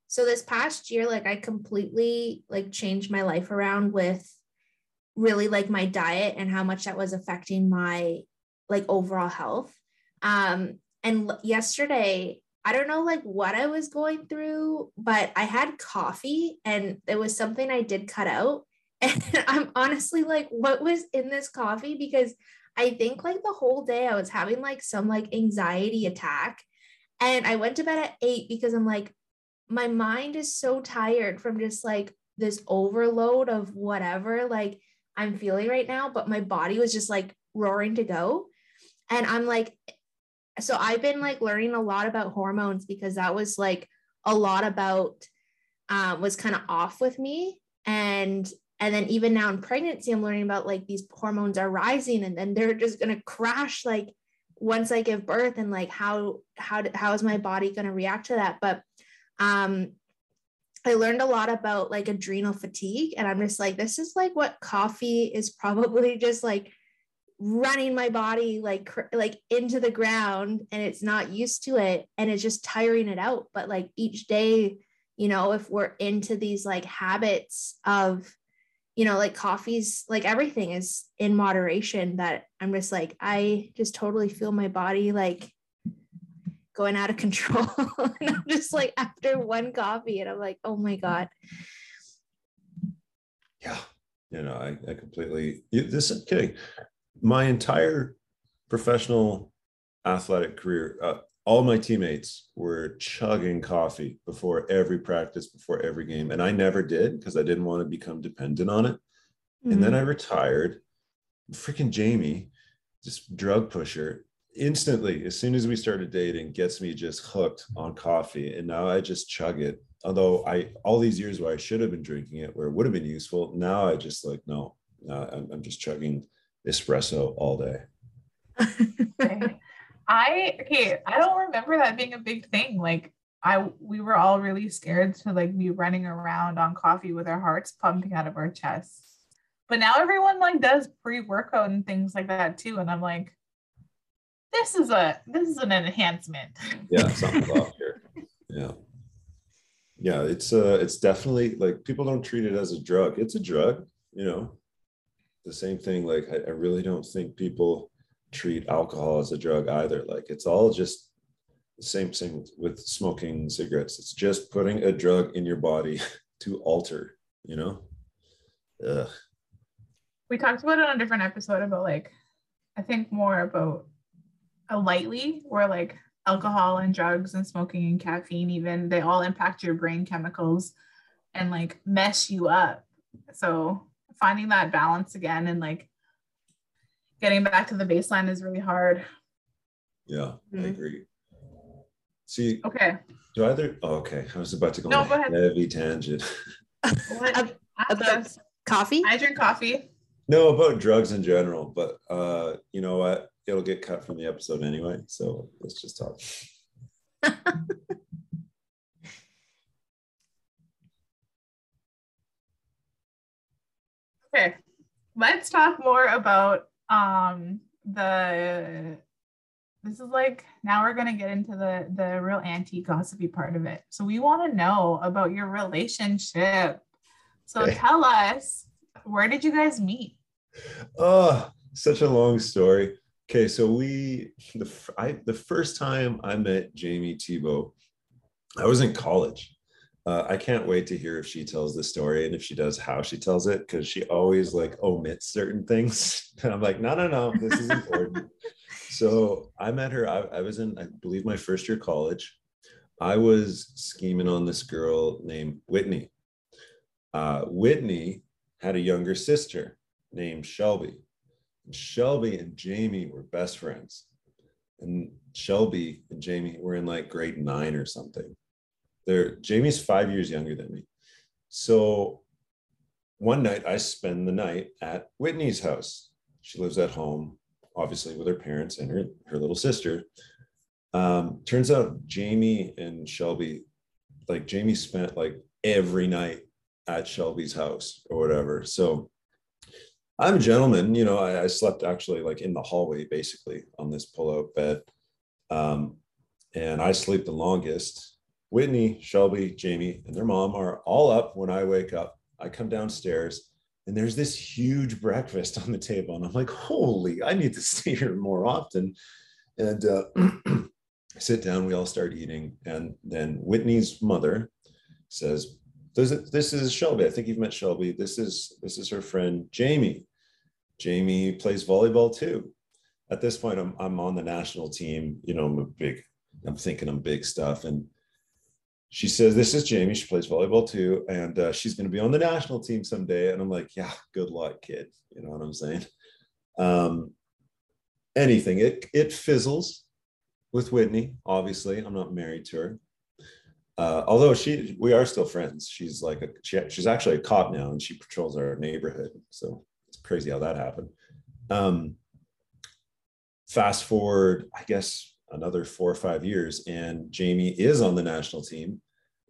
so this past year, like I completely like changed my life around with really like my diet and how much that was affecting my like overall health. Um, and yesterday, I don't know like what I was going through, but I had coffee and it was something I did cut out. *laughs* And I'm honestly like, what was in this coffee? Because I think like the whole day I was having like some like anxiety attack. And I went to bed at eight because I'm like, my mind is so tired from just like this overload of whatever like I'm feeling right now. But my body was just like roaring to go. And I'm like, so I've been like learning a lot about hormones because that was like a lot about uh, was kind of off with me. And and then even now in pregnancy, I'm learning about like these hormones are rising and then they're just gonna crash like once I give birth and like how how how is my body gonna react to that? But um I learned a lot about like adrenal fatigue and I'm just like this is like what coffee is probably *laughs* just like running my body like like into the ground and it's not used to it and it's just tiring it out. But like each day you know if we're into these like habits of you know like coffees like everything is in moderation that i'm just like i just totally feel my body like going out of control *laughs* and i'm just like after one coffee and i'm like oh my god yeah you know i, I completely this is kidding my entire professional athletic career, uh, all my teammates were chugging coffee before every practice, before every game. And I never did because I didn't want to become dependent on it. Mm-hmm. And then I mm-hmm. retired. freaking Jamie, this drug pusher, instantly, as soon as we started dating, gets me just hooked on coffee. And now I just chug it. Although I, all these years where I should have been drinking it, where it would have been useful, now I just like, no, no I'm, I'm just chugging espresso all day. I okay, I don't remember that being a big thing. Like I we were all really scared to like be running around on coffee with our hearts pumping out of our chests. But now everyone like does pre-workout and things like that too. And I'm like, this is a this is an enhancement. *laughs* Yeah, something's off here. Yeah. Yeah, it's uh it's definitely like people don't treat it as a drug. It's a drug, you know. The same thing, like I, I really don't think people treat alcohol as a drug either. Like it's all just the same thing with smoking cigarettes. It's just putting a drug in your body *laughs* to alter, you know? Ugh. we talked about it on a different episode about like I think more about lightly where like alcohol and drugs and smoking and caffeine even they all impact your brain chemicals and like mess you up. So finding that balance again and like getting back to the baseline is really hard. Yeah, I Mhm. agree. See, Okay. do either oh, okay. I was about to go No, on go ahead. heavy tangent. *laughs* What? About- Coffee? I drink coffee. No, about drugs in general, but uh, you know what? It'll get cut from the episode anyway. So let's just talk. *laughs* Okay. Let's talk more about um the this is like now we're gonna get into the the real anti gossipy part of it. So we want to know about your relationship. So Okay. tell us where did you guys meet? Oh, such a long story. Okay, so we the I the first time I met Jamie Tebow, I was in college. Uh, I can't wait to hear if she tells the story and if she does how she tells it because she always like omits certain things. And *laughs* I'm like, no, no, no, this is important. *laughs* so I met her. I, I was in, I believe, my first year college. I was scheming on this girl named Whitney. Uh, Whitney had a younger sister named Shelby. Shelby and Jamie were best friends. And Shelby and Jamie were in like grade nine or something. They're Jamie's five years younger than me. So one night I spend the night at Whitney's house. She lives at home, obviously, with her parents and her, her little sister. Um, turns out Jamie and Shelby, like Jamie spent like every night at Shelby's house or whatever. So I'm a gentleman, you know, I, I slept actually like in the hallway, basically on this pull-out bed. Um, and I sleep the longest. Whitney, Shelby, Jamie, and their mom are all up when I wake up. I come downstairs and there's this huge breakfast on the table. And I'm like, holy, I need to *laughs* stay here more often. And uh, *clears throat* sit down, we all start eating. And then Whitney's mother says, this is, Shelby. I think you've met Shelby. This is this is her friend Jamie. Jamie plays volleyball too. At this point, I'm I'm on the national team. You know, I'm a big. I'm thinking I'm big stuff. And she says, "This is Jamie. She plays volleyball too, and uh, she's going to be on the national team someday." And I'm like, "Yeah, good luck, kid." You know what I'm saying? Um, anything. It it fizzles with Whitney. Obviously, I'm not married to her. Uh, although she, we are still friends. She's like a, she, she's actually a cop now, and she patrols our neighborhood. So it's crazy how that happened. Um, fast forward, I guess another four or five years, and Jamie is on the national team,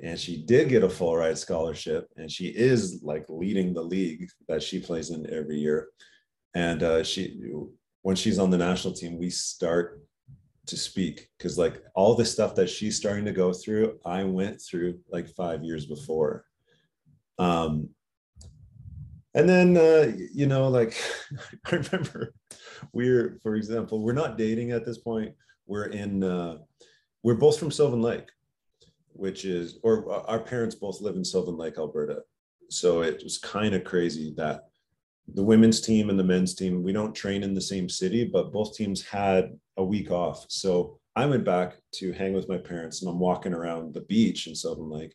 and she did get a full ride scholarship, and she is like leading the league that she plays in every year. And uh, she, when she's on the national team, we start to speak because like all the stuff that she's starting to go through i went through like five years before. Um and then uh you know like *laughs* i remember we're for example we're not dating at this point. We're in uh we're both from sylvan lake which is or our parents both live in sylvan lake alberta. So it was kind of crazy that the women's team and the men's team we don't train in the same city but both teams had a week off. So i went back to hang with my parents and i'm walking around the beach And so I'm like,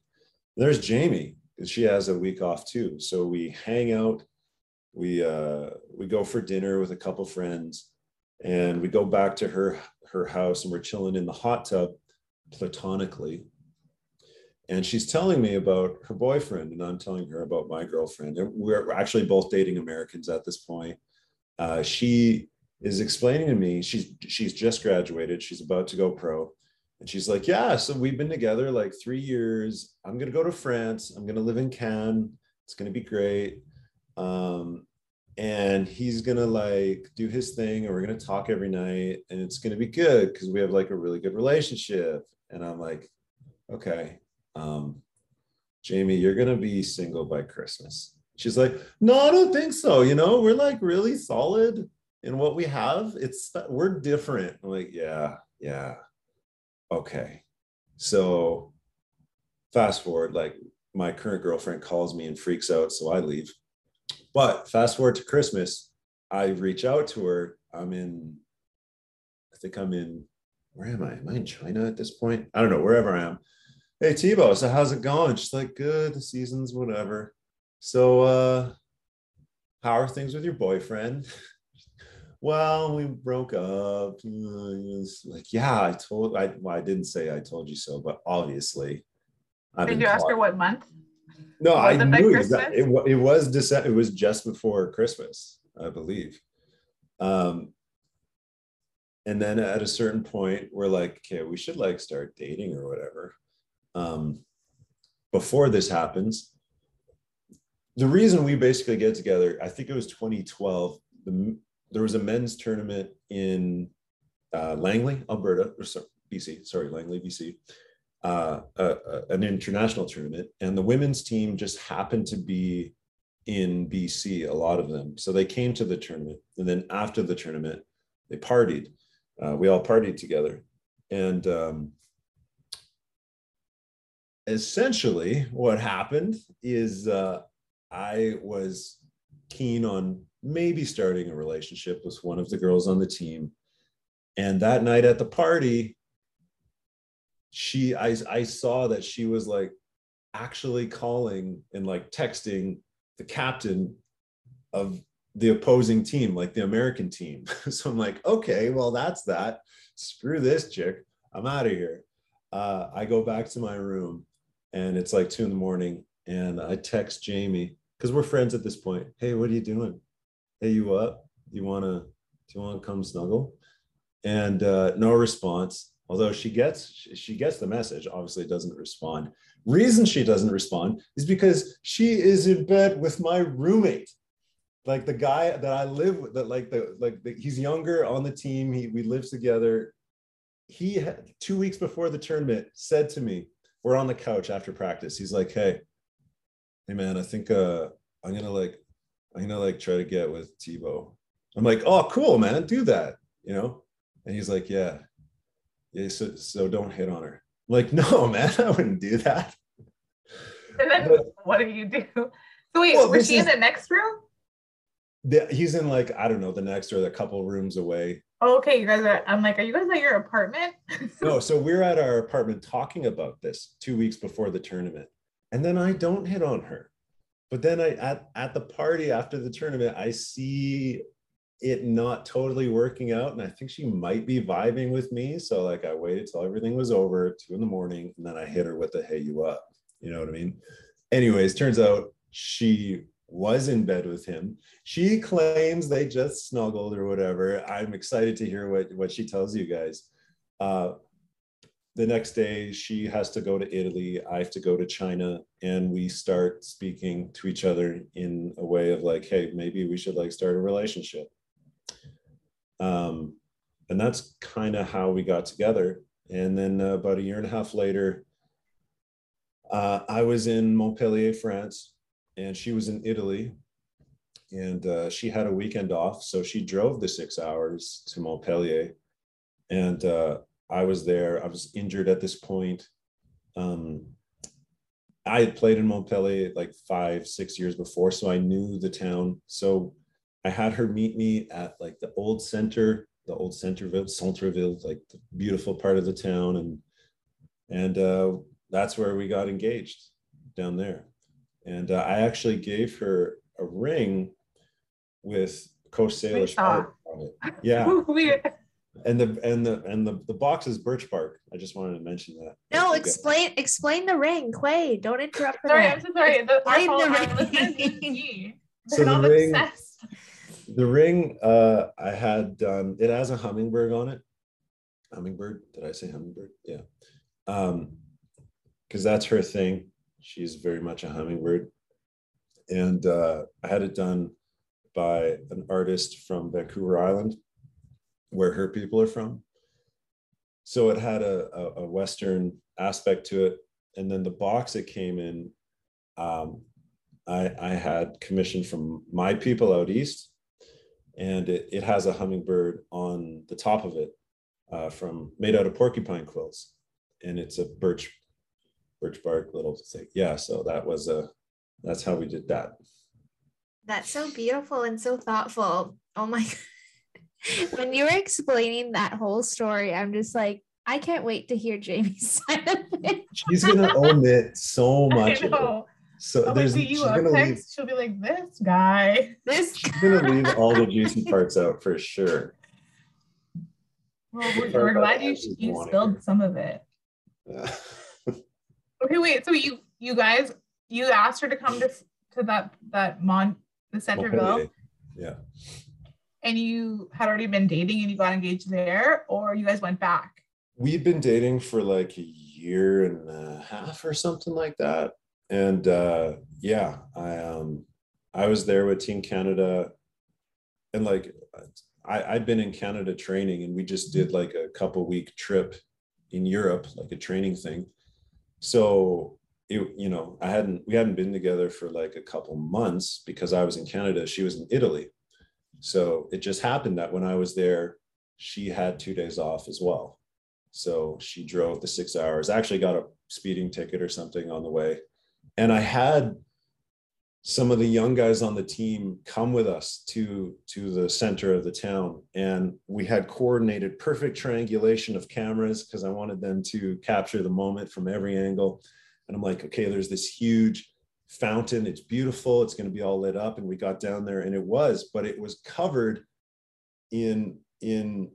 there's jamie. She has a week off too. So we hang out. We uh, we go for dinner with a couple friends, and we go back to her her house, and we're chilling in the hot tub, platonically. And she's telling me about her boyfriend, and I'm telling her about my girlfriend. And we're actually both dating Americans at this point. Uh, she is explaining to me she's she's just graduated. She's about to go pro, and she's like, "Yeah, so we've been together like three years. I'm gonna go to France. I'm gonna live in Cannes. It's gonna be great." Um, and he's gonna like do his thing and we're gonna talk every night and it's gonna be good because we have like a really good relationship and i'm like okay um jamie you're gonna be single by christmas she's like no i don't think so you know we're like really solid in what we have it's we're different i'm like yeah yeah okay so fast forward like my current girlfriend calls me and freaks out so i leave but fast forward to Christmas, I reach out to her. I'm in, I think I'm in, where am I? Am I in China at this point? I don't know, wherever I am. Hey Tebow, so how's it going? She's like, good, the season's whatever. So uh how are things with your boyfriend? *laughs* well, we broke up. like, yeah, I told I well, I didn't say I told you so, but obviously. I've Did you ask her what month? No, I knew exactly. It, it was December. It was just before Christmas, I believe. Um, and then at a certain point, we're like, okay, we should like start dating or whatever. Um, before this happens, the reason we basically get together, I think it was 2012. The, there was a men's tournament in uh, Langley, Alberta, or sorry, BC. Sorry, Langley, BC uh, a, an international tournament, and the women's team just happened to be in BC, a lot of them. So they came to the tournament, and then after the tournament, they partied. Uh, we all partied together, and um, essentially, what happened is uh, I was keen on maybe starting a relationship with one of the girls on the team. And that night at the party, she I I saw that she was like actually calling and like texting the captain of the opposing team, like the American team. *laughs* so I'm like, okay, well, that's that. Screw this chick. I'm out of here. Uh, I go back to my room and it's like two in the morning. And I text Jamie because we're friends at this point. Hey, what are you doing? Hey, you up? You wanna do you wanna come snuggle? And uh, no response although she gets she gets the message obviously doesn't respond reason she doesn't respond is because she is in bed with my roommate like the guy that i live with that like the like the, he's younger on the team he we live together he had, two weeks before the tournament said to me we're on the couch after practice he's like hey hey man i think uh i'm gonna like i'm gonna like try to get with tebow i'm like oh cool man do that you know and he's like yeah yeah, so, so don't hit on her. I'm like, no, *laughs* man, I wouldn't do that. And then but, what do you do? So wait, well, was she is, in the next room? The, he's in like, I don't know, the next or the couple rooms away. Oh, okay. You guys are, I'm like, are you guys at your apartment? no, *laughs* so we're at our apartment talking about this two weeks before the tournament. And then I don't hit on her. But then I at, at the party after the tournament, I see it not totally working out. And I think she might be vibing with me. So like I waited till everything was over, two in the morning, and then I hit her with the hey you up. You know what I mean? Anyways, turns out she was in bed with him. She claims they just snuggled or whatever. I'm excited to hear what, what she tells you guys. Uh, the next day, she has to go to Italy. I have to go to China, and we start speaking to each other in a way of like, hey, maybe we should like start a relationship. Um, and that's kind of how we got together. And then uh, about a year and a half later, uh, I was in Montpellier, France, and she was in Italy. And uh, she had a weekend off. So she drove the six hours to Montpellier. And uh, I was there. I was injured at this point. Um, I had played in Montpellier like five, six years before, so I knew the town. So I had her meet me at like the old center, the old Centerville, Centerville, like the beautiful part of the town, and and uh, that's where we got engaged down there. And uh, I actually gave her a ring with Coast Salish saw. art on it. Yeah, *laughs* We- and the and the and the the box is birch bark. I just wanted to mention that. No, Okay. explain explain the ring, Quay. Don't interrupt. for sorry, that. I'm so sorry. The, our, Explain follow- the ring. *laughs* So the ring- obsessed. The ring uh I had done it has a hummingbird on it. Hummingbird? Did I say hummingbird? Yeah. Um because that's her thing. She's very much a hummingbird. And uh I had it done by an artist from Vancouver Island, where her people are from. So it had a, a, a Western aspect to it. And then the box it came in, um, I, I had commissioned from my people out east and it, it has a hummingbird on the top of it uh, from made out of porcupine quills and it's a birch birch bark little thing yeah so that was a that's how we did that That's so beautiful and so thoughtful. Oh my *laughs* God. when you were explaining that whole story, I'm just like, I can't wait to hear Jamie's *laughs* side of it. she's gonna omit so much it. so *laughs* I'll there's like, she's gonna leave. She'll be like, this guy. This she's gonna leave all the juicy parts out for sure Well, we're, we're glad you, you spilled some of it. Yeah. Okay, wait. So you you guys you asked her to come to to that that mon the Centerville, Montpellier. yeah and you had already been dating and you got engaged there, or you guys went back. we'd been dating for like a year and a half or something like that and uh yeah i um i was there with team canada and like i i'd been in canada training and we just did like a couple week trip in europe like a training thing so it you know i hadn't we hadn't been together for like a couple months because i was in canada she was in italy. So it just happened that when i was there she had two days off as well. So she drove the six hours, actually got a speeding ticket or something on the way. And I had some of the young guys on the team come with us to, to the center of the town. And we had coordinated perfect triangulation of cameras because I wanted them to capture the moment from every angle. And I'm like, okay, there's this huge fountain. It's beautiful. It's going to be all lit up. And we got down there and it was, but it was covered in, in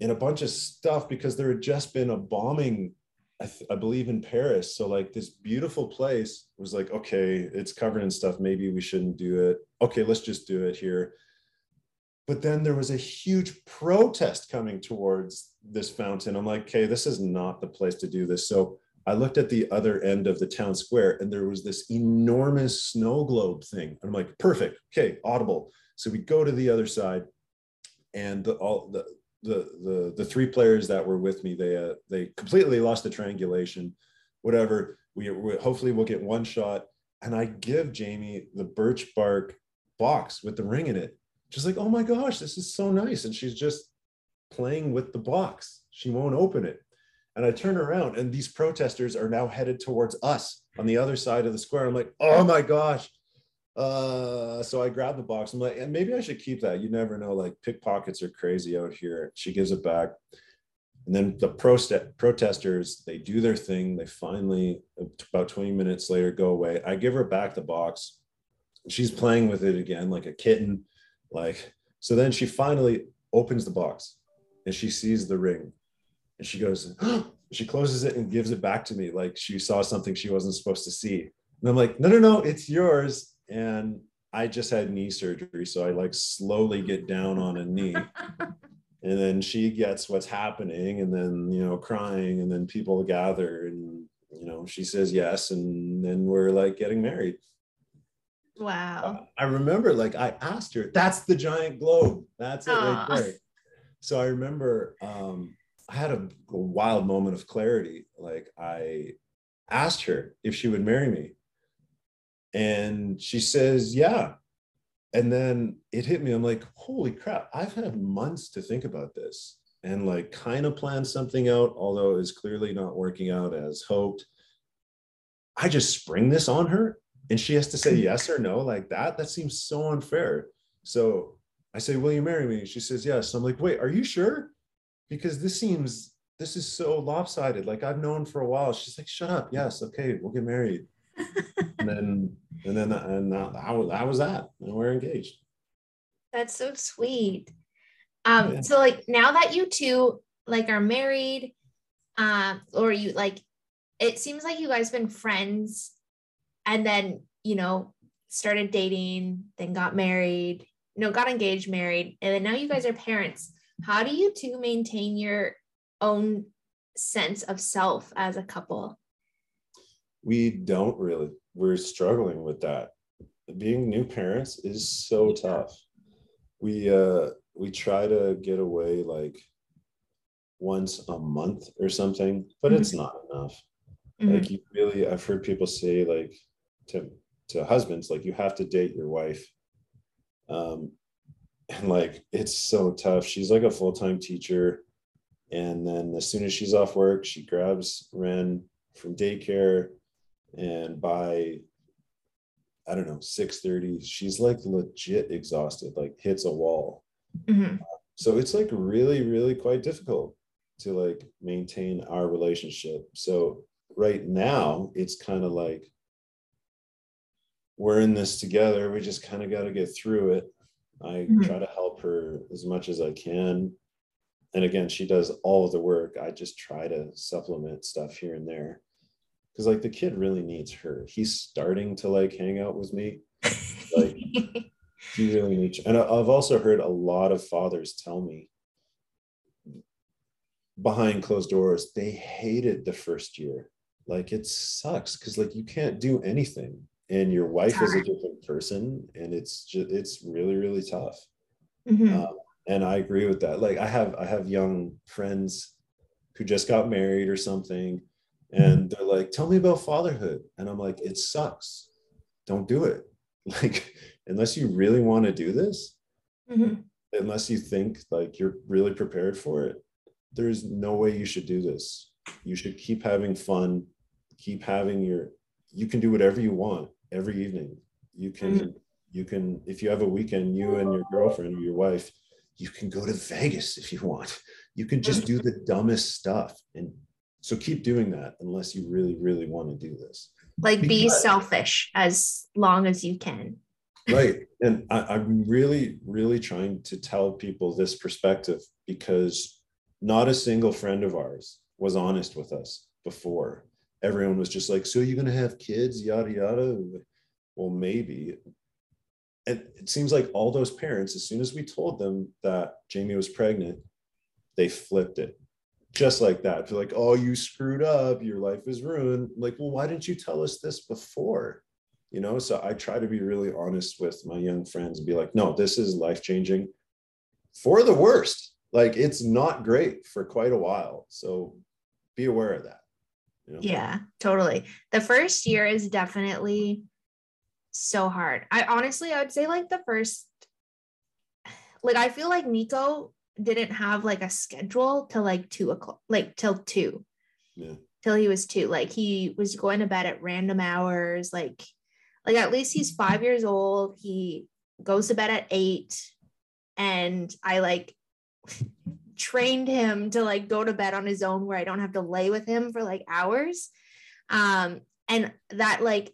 in a bunch of stuff because there had just been a bombing I, th- I, believe in paris. So like this beautiful place was like okay it's covered in stuff. Maybe we shouldn't do it. Okay let's just do it here. But then there was a huge protest coming towards this fountain. I'm like okay this is not the place to do this. So i looked at the other end of the town square and there was this enormous snow globe thing. And i'm like perfect. Okay audible. So we go to the other side and the, all the the the the three players that were with me they uh, they completely lost the triangulation whatever. We, we hopefully we'll get one shot. And i give jamie the birch bark box with the ring in it. She's like oh my gosh this is so nice. And she's just playing with the box. She won't open it. And i turn around and these protesters are now headed towards us on the other side of the square. I'm like oh my gosh uh so i grabbed the box. I'm like and maybe i should keep that. You never know like pickpockets are crazy out here. She gives it back. And then the proste- protesters they do their thing. They finally about 20 minutes later go away. I give her back the box. She's playing with it again like a kitten like so then she finally opens the box and she sees the ring. And she goes *gasps* she closes it and gives it back to me like she saw something she wasn't supposed to see. And i'm like no no no it's yours and I just had knee surgery, so I like slowly get down on a knee. *laughs* and then she gets what's happening, and then you know, crying, and then people gather, and you know, she says yes, and then we're like getting married. Wow. I remember like I asked her, that's the giant globe. That's it right there. So I remember um, I had a, a wild moment of clarity. Like I asked her if she would marry me. And she says, yeah. And then it hit me. I'm like, holy crap, I've had months to think about this and like kind of plan something out, although it's clearly not working out as hoped. I just spring this on her and she has to say yes or no like that. That seems so unfair. So I say, Will you marry me? She says yes. I'm like, wait, are you sure? Because this seems this is so lopsided. Like I've known for a while. She's like, shut up. Yes, okay, we'll get married. And then and then and that, that was that was that. And we're engaged. That's so sweet. Um, Yeah. so like now that you two like are married, um, or you like it seems like you guys been friends and then you know started dating, then got married, no, got engaged, married, and then now you guys are parents. How do you two maintain your own sense of self as a couple? We don't really we're struggling with that. Being new parents is so tough. We uh we try to get away like once a month or something but it's not enough. Mhm. like you really i've heard people say like to to husbands like you have to date your wife. Um and like it's so tough. She's like a full-time teacher and then as soon as she's off work she grabs ren from daycare and by i don't know 6.30 she's like legit exhausted like hits a wall. Mhm. so it's like really really quite difficult to like maintain our relationship. So right now it's kind of like we're in this together. We just kind of got to get through it. I Mhm. try to help her as much as i can. And again she does all of the work. I just try to supplement stuff here and there because like the kid really needs her he's starting to like hang out with me like *laughs* he really needs. And I've also heard a lot of fathers tell me behind closed doors, they hated the first year. Like it sucks because like you can't do anything, and your wife is a different person, and it's just it's really really tough. Mhm. Um, and I agree with that. Like I have I have young friends who just got married or something, and they're like, "Tell me about fatherhood," and I'm like, "It sucks. Don't do it. *laughs* Like unless you really want to do this, Mhm. unless you think like you're really prepared for it, there's no way you should do this. You should keep having fun, keep having your. You can do whatever you want every evening. You can you can if you have a weekend, you and your girlfriend or your wife, you can go to Vegas if you want. You can just do the dumbest stuff, and so keep doing that unless you really really want to do this. Like be Because- selfish as long as you can. right. And I, i'm really really trying to tell people this perspective because not a single friend of ours was honest with us before. Everyone was just like so you're going to have kids? Yada yada. Well maybe. And it seems like all those parents as soon as we told them that jamie was pregnant they flipped it just like that They're like oh you screwed up your life is ruined like well why didn't you tell us this before you know so i try to be really honest with my young friends and be like no this is life changing for the worst like it's not great for quite a while so be aware of that you know? Yeah, totally. The first year is definitely so hard. I honestly, I would say like the first, like I feel like Nico didn't have like a schedule till like two o'clock, like till two, yeah till he was two. Like he was going to bed at random hours. Like, like at least he's five years old. He goes to bed at eight, and I like *laughs* trained him to like go to bed on his own where I don't have to lay with him for like hours. Um, and that like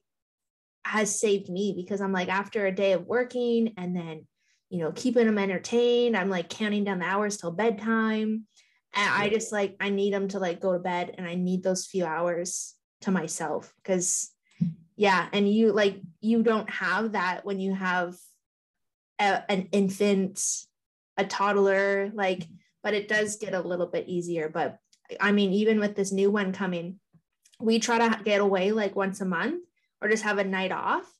has saved me because I'm like after a day of working and then you know keeping them entertained, I'm like counting down the hours till bedtime. And I just like I need them to like go to bed and I need those few hours to myself because yeah, and you like you don't have that when you have a, an infant, a toddler, like but it does get a little bit easier. But I mean, even with this new one coming, we try to get away like once a month or just have a night off.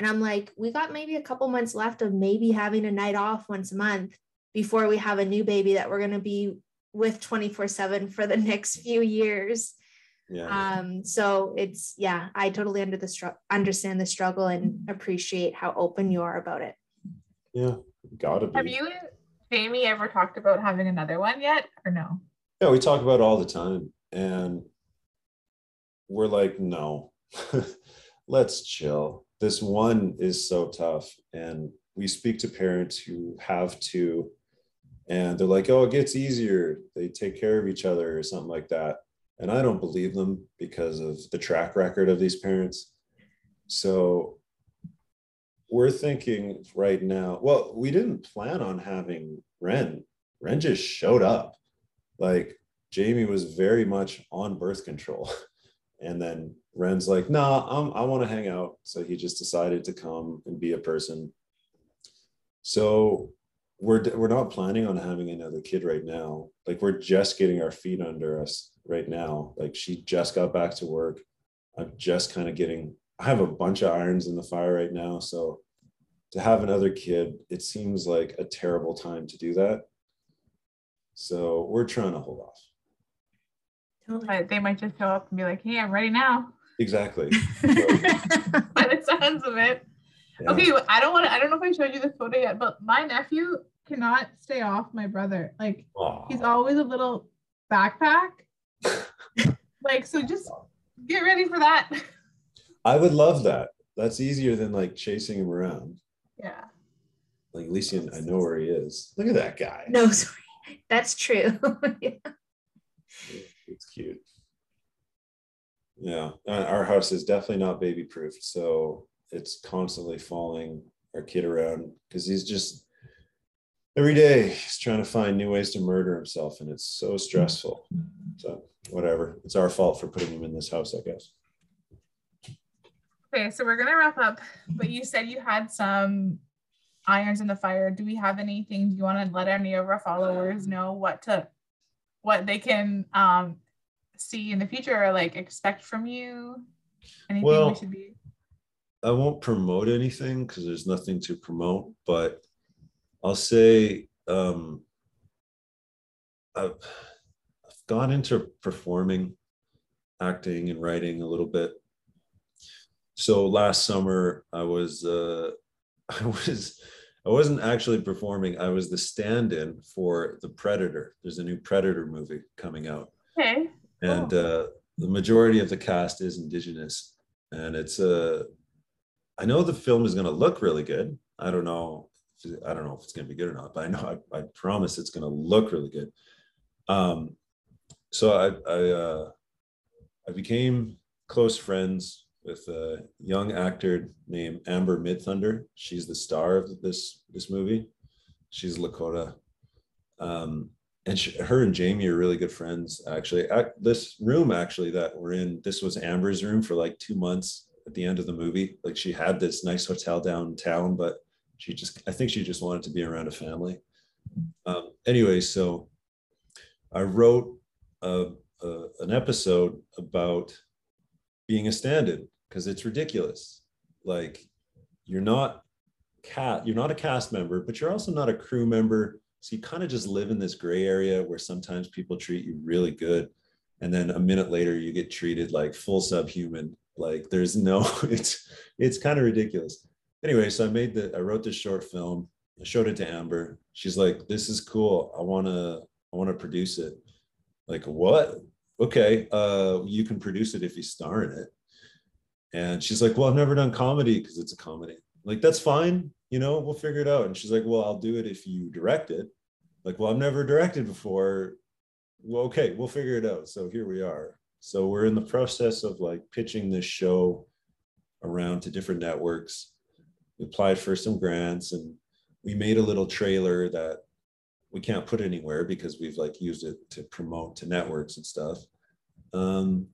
And I'm like, we got maybe a couple months left of maybe having a night off once a month before we have a new baby that we're going to be with 24 7 for the *laughs* next few years. yeah Um, so it's, yeah, I totally under the str- understand the struggle and appreciate how open you are about it. yeah gotta be Have you, and Jamie, ever talked about having another one yet, or no? Yeah, we talk about it all the time. And we're like, no, *laughs* let's chill. This one is so tough. And we speak to parents who have to, and they're like, oh, it gets easier. They take care of each other or something like that. And I don't believe them because of the track record of these parents. So we're thinking right now. Well, we didn't plan on having Ren. Ren just showed up. Like Jamie was very much on birth control. *laughs* And then Ren's like, nah, I'm, I want to hang out. So he just decided to come and be a person. So we're, we're not planning on having another kid right now. Like we're just getting our feet under us right now. Like she just got back to work. I'm just kind of getting, I have a bunch of irons in the fire right now. So to have another kid, it seems like a terrible time to do that. So we're trying to hold off. But they might just show up and be like, hey, I'm ready now. Exactly. *laughs* By the sounds of it. Yeah. Okay, I don't want to, I don't know if I showed you this photo yet, but my nephew cannot stay off my brother. Like Aw. he's always a little backpack. *laughs* like, so just get ready for that. I would love that. That's easier than like chasing him around. Yeah. Like at least I know where he is. Look at that guy. No, sorry. That's true. *laughs* It's cute. Yeah, uh, our house is definitely not baby proof, so it's constantly following our kid around because he's just every day he's trying to find new ways to murder himself, and it's so stressful. So whatever, it's our fault for putting him in this house, I guess. Okay, so we're gonna wrap up. But you said you had some irons in the fire. Do we have anything Do you want to let any of our followers know what to what they can um see in the future or like expect from you? Anything Well, we should be I won't promote anything because there's nothing to promote, but I'll say um, I've, I've gone into performing, acting, and writing a little bit. So last summer, I was uh, *laughs* I was I wasn't actually performing. I was the stand-in for The Predator. There's a new Predator movie coming out okay. and uh, the majority of the cast is indigenous and it's a i know the film is going to look really good i don't know if i don't know if it's going to be good or not but i know i, I promise it's going to look really good um, so i i uh, i became close friends with a young actor named amber midthunder she's the star of this this movie she's lakota um, and she, her and Jamie are really good friends. Actually, Ac- this room actually that we're in, this was Amber's room for like two months at the end of the movie. Like she had this nice hotel downtown, but she just, I think she just wanted to be around a family. Um, anyway, so I wrote a, a, an episode about being a stand-in because it's ridiculous. Like you're not cat, you're not a cast member, but you're also not a crew member so you kind of just live in this gray area where sometimes people treat you really good. And then a minute later you get treated like full subhuman. Like there's no, *laughs* it's it's kind of ridiculous. Anyway, so I made the I wrote this short film. I showed it to Amber. She's like, this is cool. I wanna, I wanna produce it. Like, what? Okay, uh, you can produce it if you star in it. And she's like, Well, I've never done comedy because it's a comedy. Like, that's fine you know, we'll figure it out. And she's like, well, I'll do it if you direct it. Like, well, I've never directed before. Well, okay, we'll figure it out. So here we are. So we're in the process of like pitching this show around to different networks. We applied for some grants and we made a little trailer that we can't put anywhere because we've like used it to promote to networks and stuff. Um,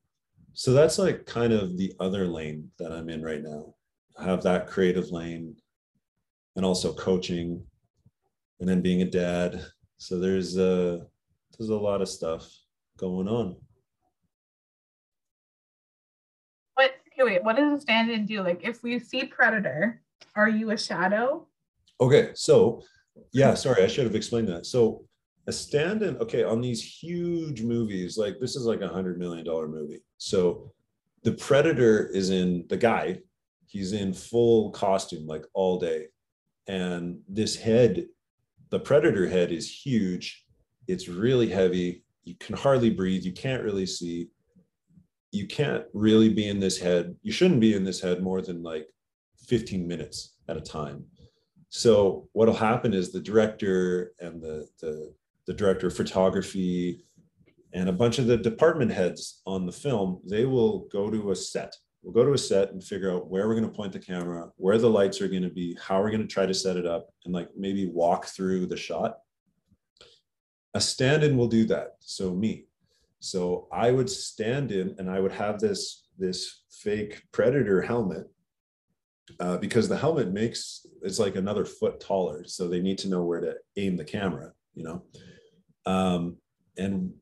so that's like kind of the other lane that I'm in right now. I have that creative lane and also coaching and then being a dad so there's a, there's a lot of stuff going on What okay, wait, what does a stand-in do? Like if we see predator, are you a shadow? okay so yeah sorry i should have explained that. So a stand-in okay on these huge movies like this is like a hundred million dollar movie. So the predator is in the guy he's in full costume like all day. And this head the predator head is huge. It's really heavy. You can hardly breathe. You can't really see. You can't really be in this head. You shouldn't be in this head more than like 15 minutes at a time so what'll happen is the director and the the, the director of photography and a bunch of the department heads on the film they will go to a set we'll go to a set and figure out where we're going to point the camera, where the lights are going to be, how we're going to try to set it up, and like maybe walk through the shot. A stand in will do that. So, me. So, I would stand in and I would have this, this fake predator helmet uh, because the helmet makes it's like another foot taller. So, they need to know where to aim the camera, you know. Um, and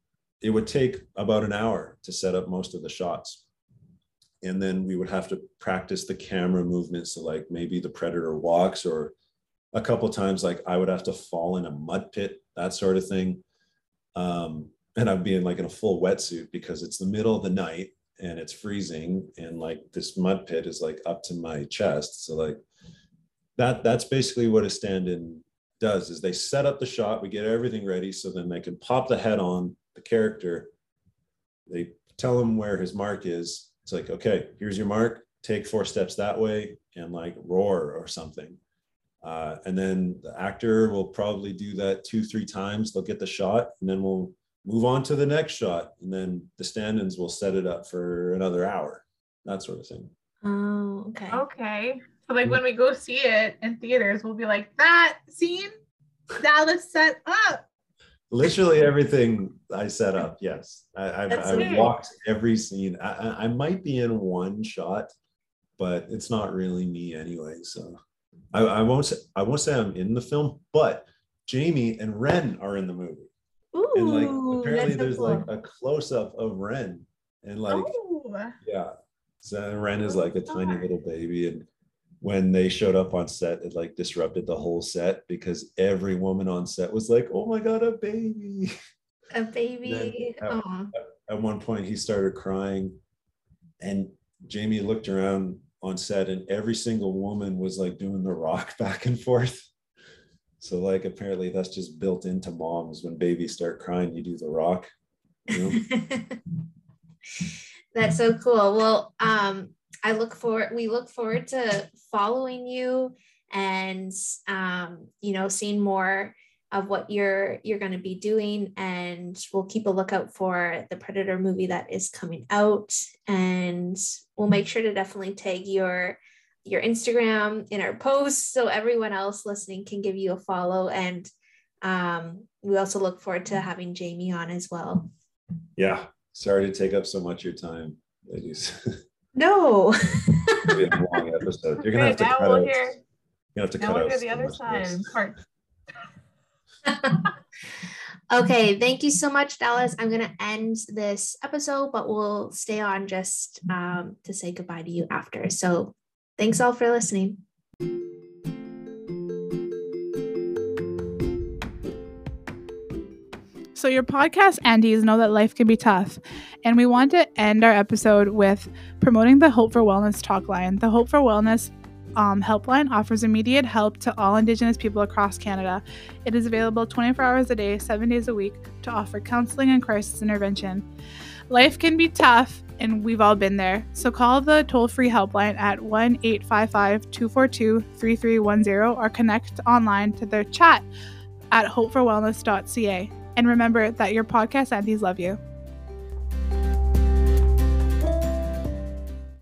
it would take about an hour to set up most of the shots and then we would have to practice the camera movements so like maybe the predator walks or a couple times like i would have to fall in a mud pit that sort of thing um, and i'd be in like in a full wetsuit because it's the middle of the night and it's freezing and like this mud pit is like up to my chest so like that that's basically what a stand-in does is they set up the shot we get everything ready so then they can pop the head on the character. They tell him where his mark is. It's like okay here's your mark take four steps that way and like roar or something. Uh, and then the actor will probably do that two three times they'll get the shot and then we'll move on to the next shot and then the stand-ins will set it up for another hour that sort of thing Oh, okay. Okay. So like when we go see it in theaters, we'll be like, that scene Dallas set up. literally everything I set up. Yes, I, I've, I've walked every scene. I, I, I might be in one shot, but it's not really me anyway. So I, I won't say I won't say I'm in the film, but Jamie and Ren are in the movie, Ooh, and like apparently there's cool. like a close up of Ren, and like oh, yeah, so Ren is like a tiny little baby and. When they showed up on set, it like disrupted the whole set because every woman on set was like, "Oh my god, a baby!" a baby. Uh, at one point he started crying and jamie looked around on set and every single woman was like doing the rock *laughs* back and forth so like apparently that's just built into moms when babies start crying you do the rock? *laughs* That's so cool. Well, um, I look forward. We look forward to following you and um, you know seeing more of what you're you're going to be doing, and we'll keep a lookout for the Predator movie that is coming out, and we'll make sure to definitely tag your your Instagram in our posts so everyone else listening can give you a follow and um, we also look forward to having Jamie on as well. yeah sorry to take up so much of your time ladies *laughs* No. It'll be a *laughs* long episode you're gonna have to now cut we'll out hear- you have to now cut we'll out hear the other much side. Part. *laughs* okay, thank you so much, Dallas. I'm gonna end this episode, but we'll stay on just um, to say goodbye to you after. So, thanks all for listening. So, your podcast aunties know that life can be tough. And we want to end our episode with promoting the Hope for Wellness talk line. The Hope for Wellness um, helpline offers immediate help to all Indigenous people across Canada. It is available 24 hours a day, seven days a week to offer counseling and crisis intervention. Life can be tough, and we've all been there. So call the toll free helpline at 1 855 242 3310 or connect online to their chat at hopeforwellness.ca. And remember that your podcast aunties love you.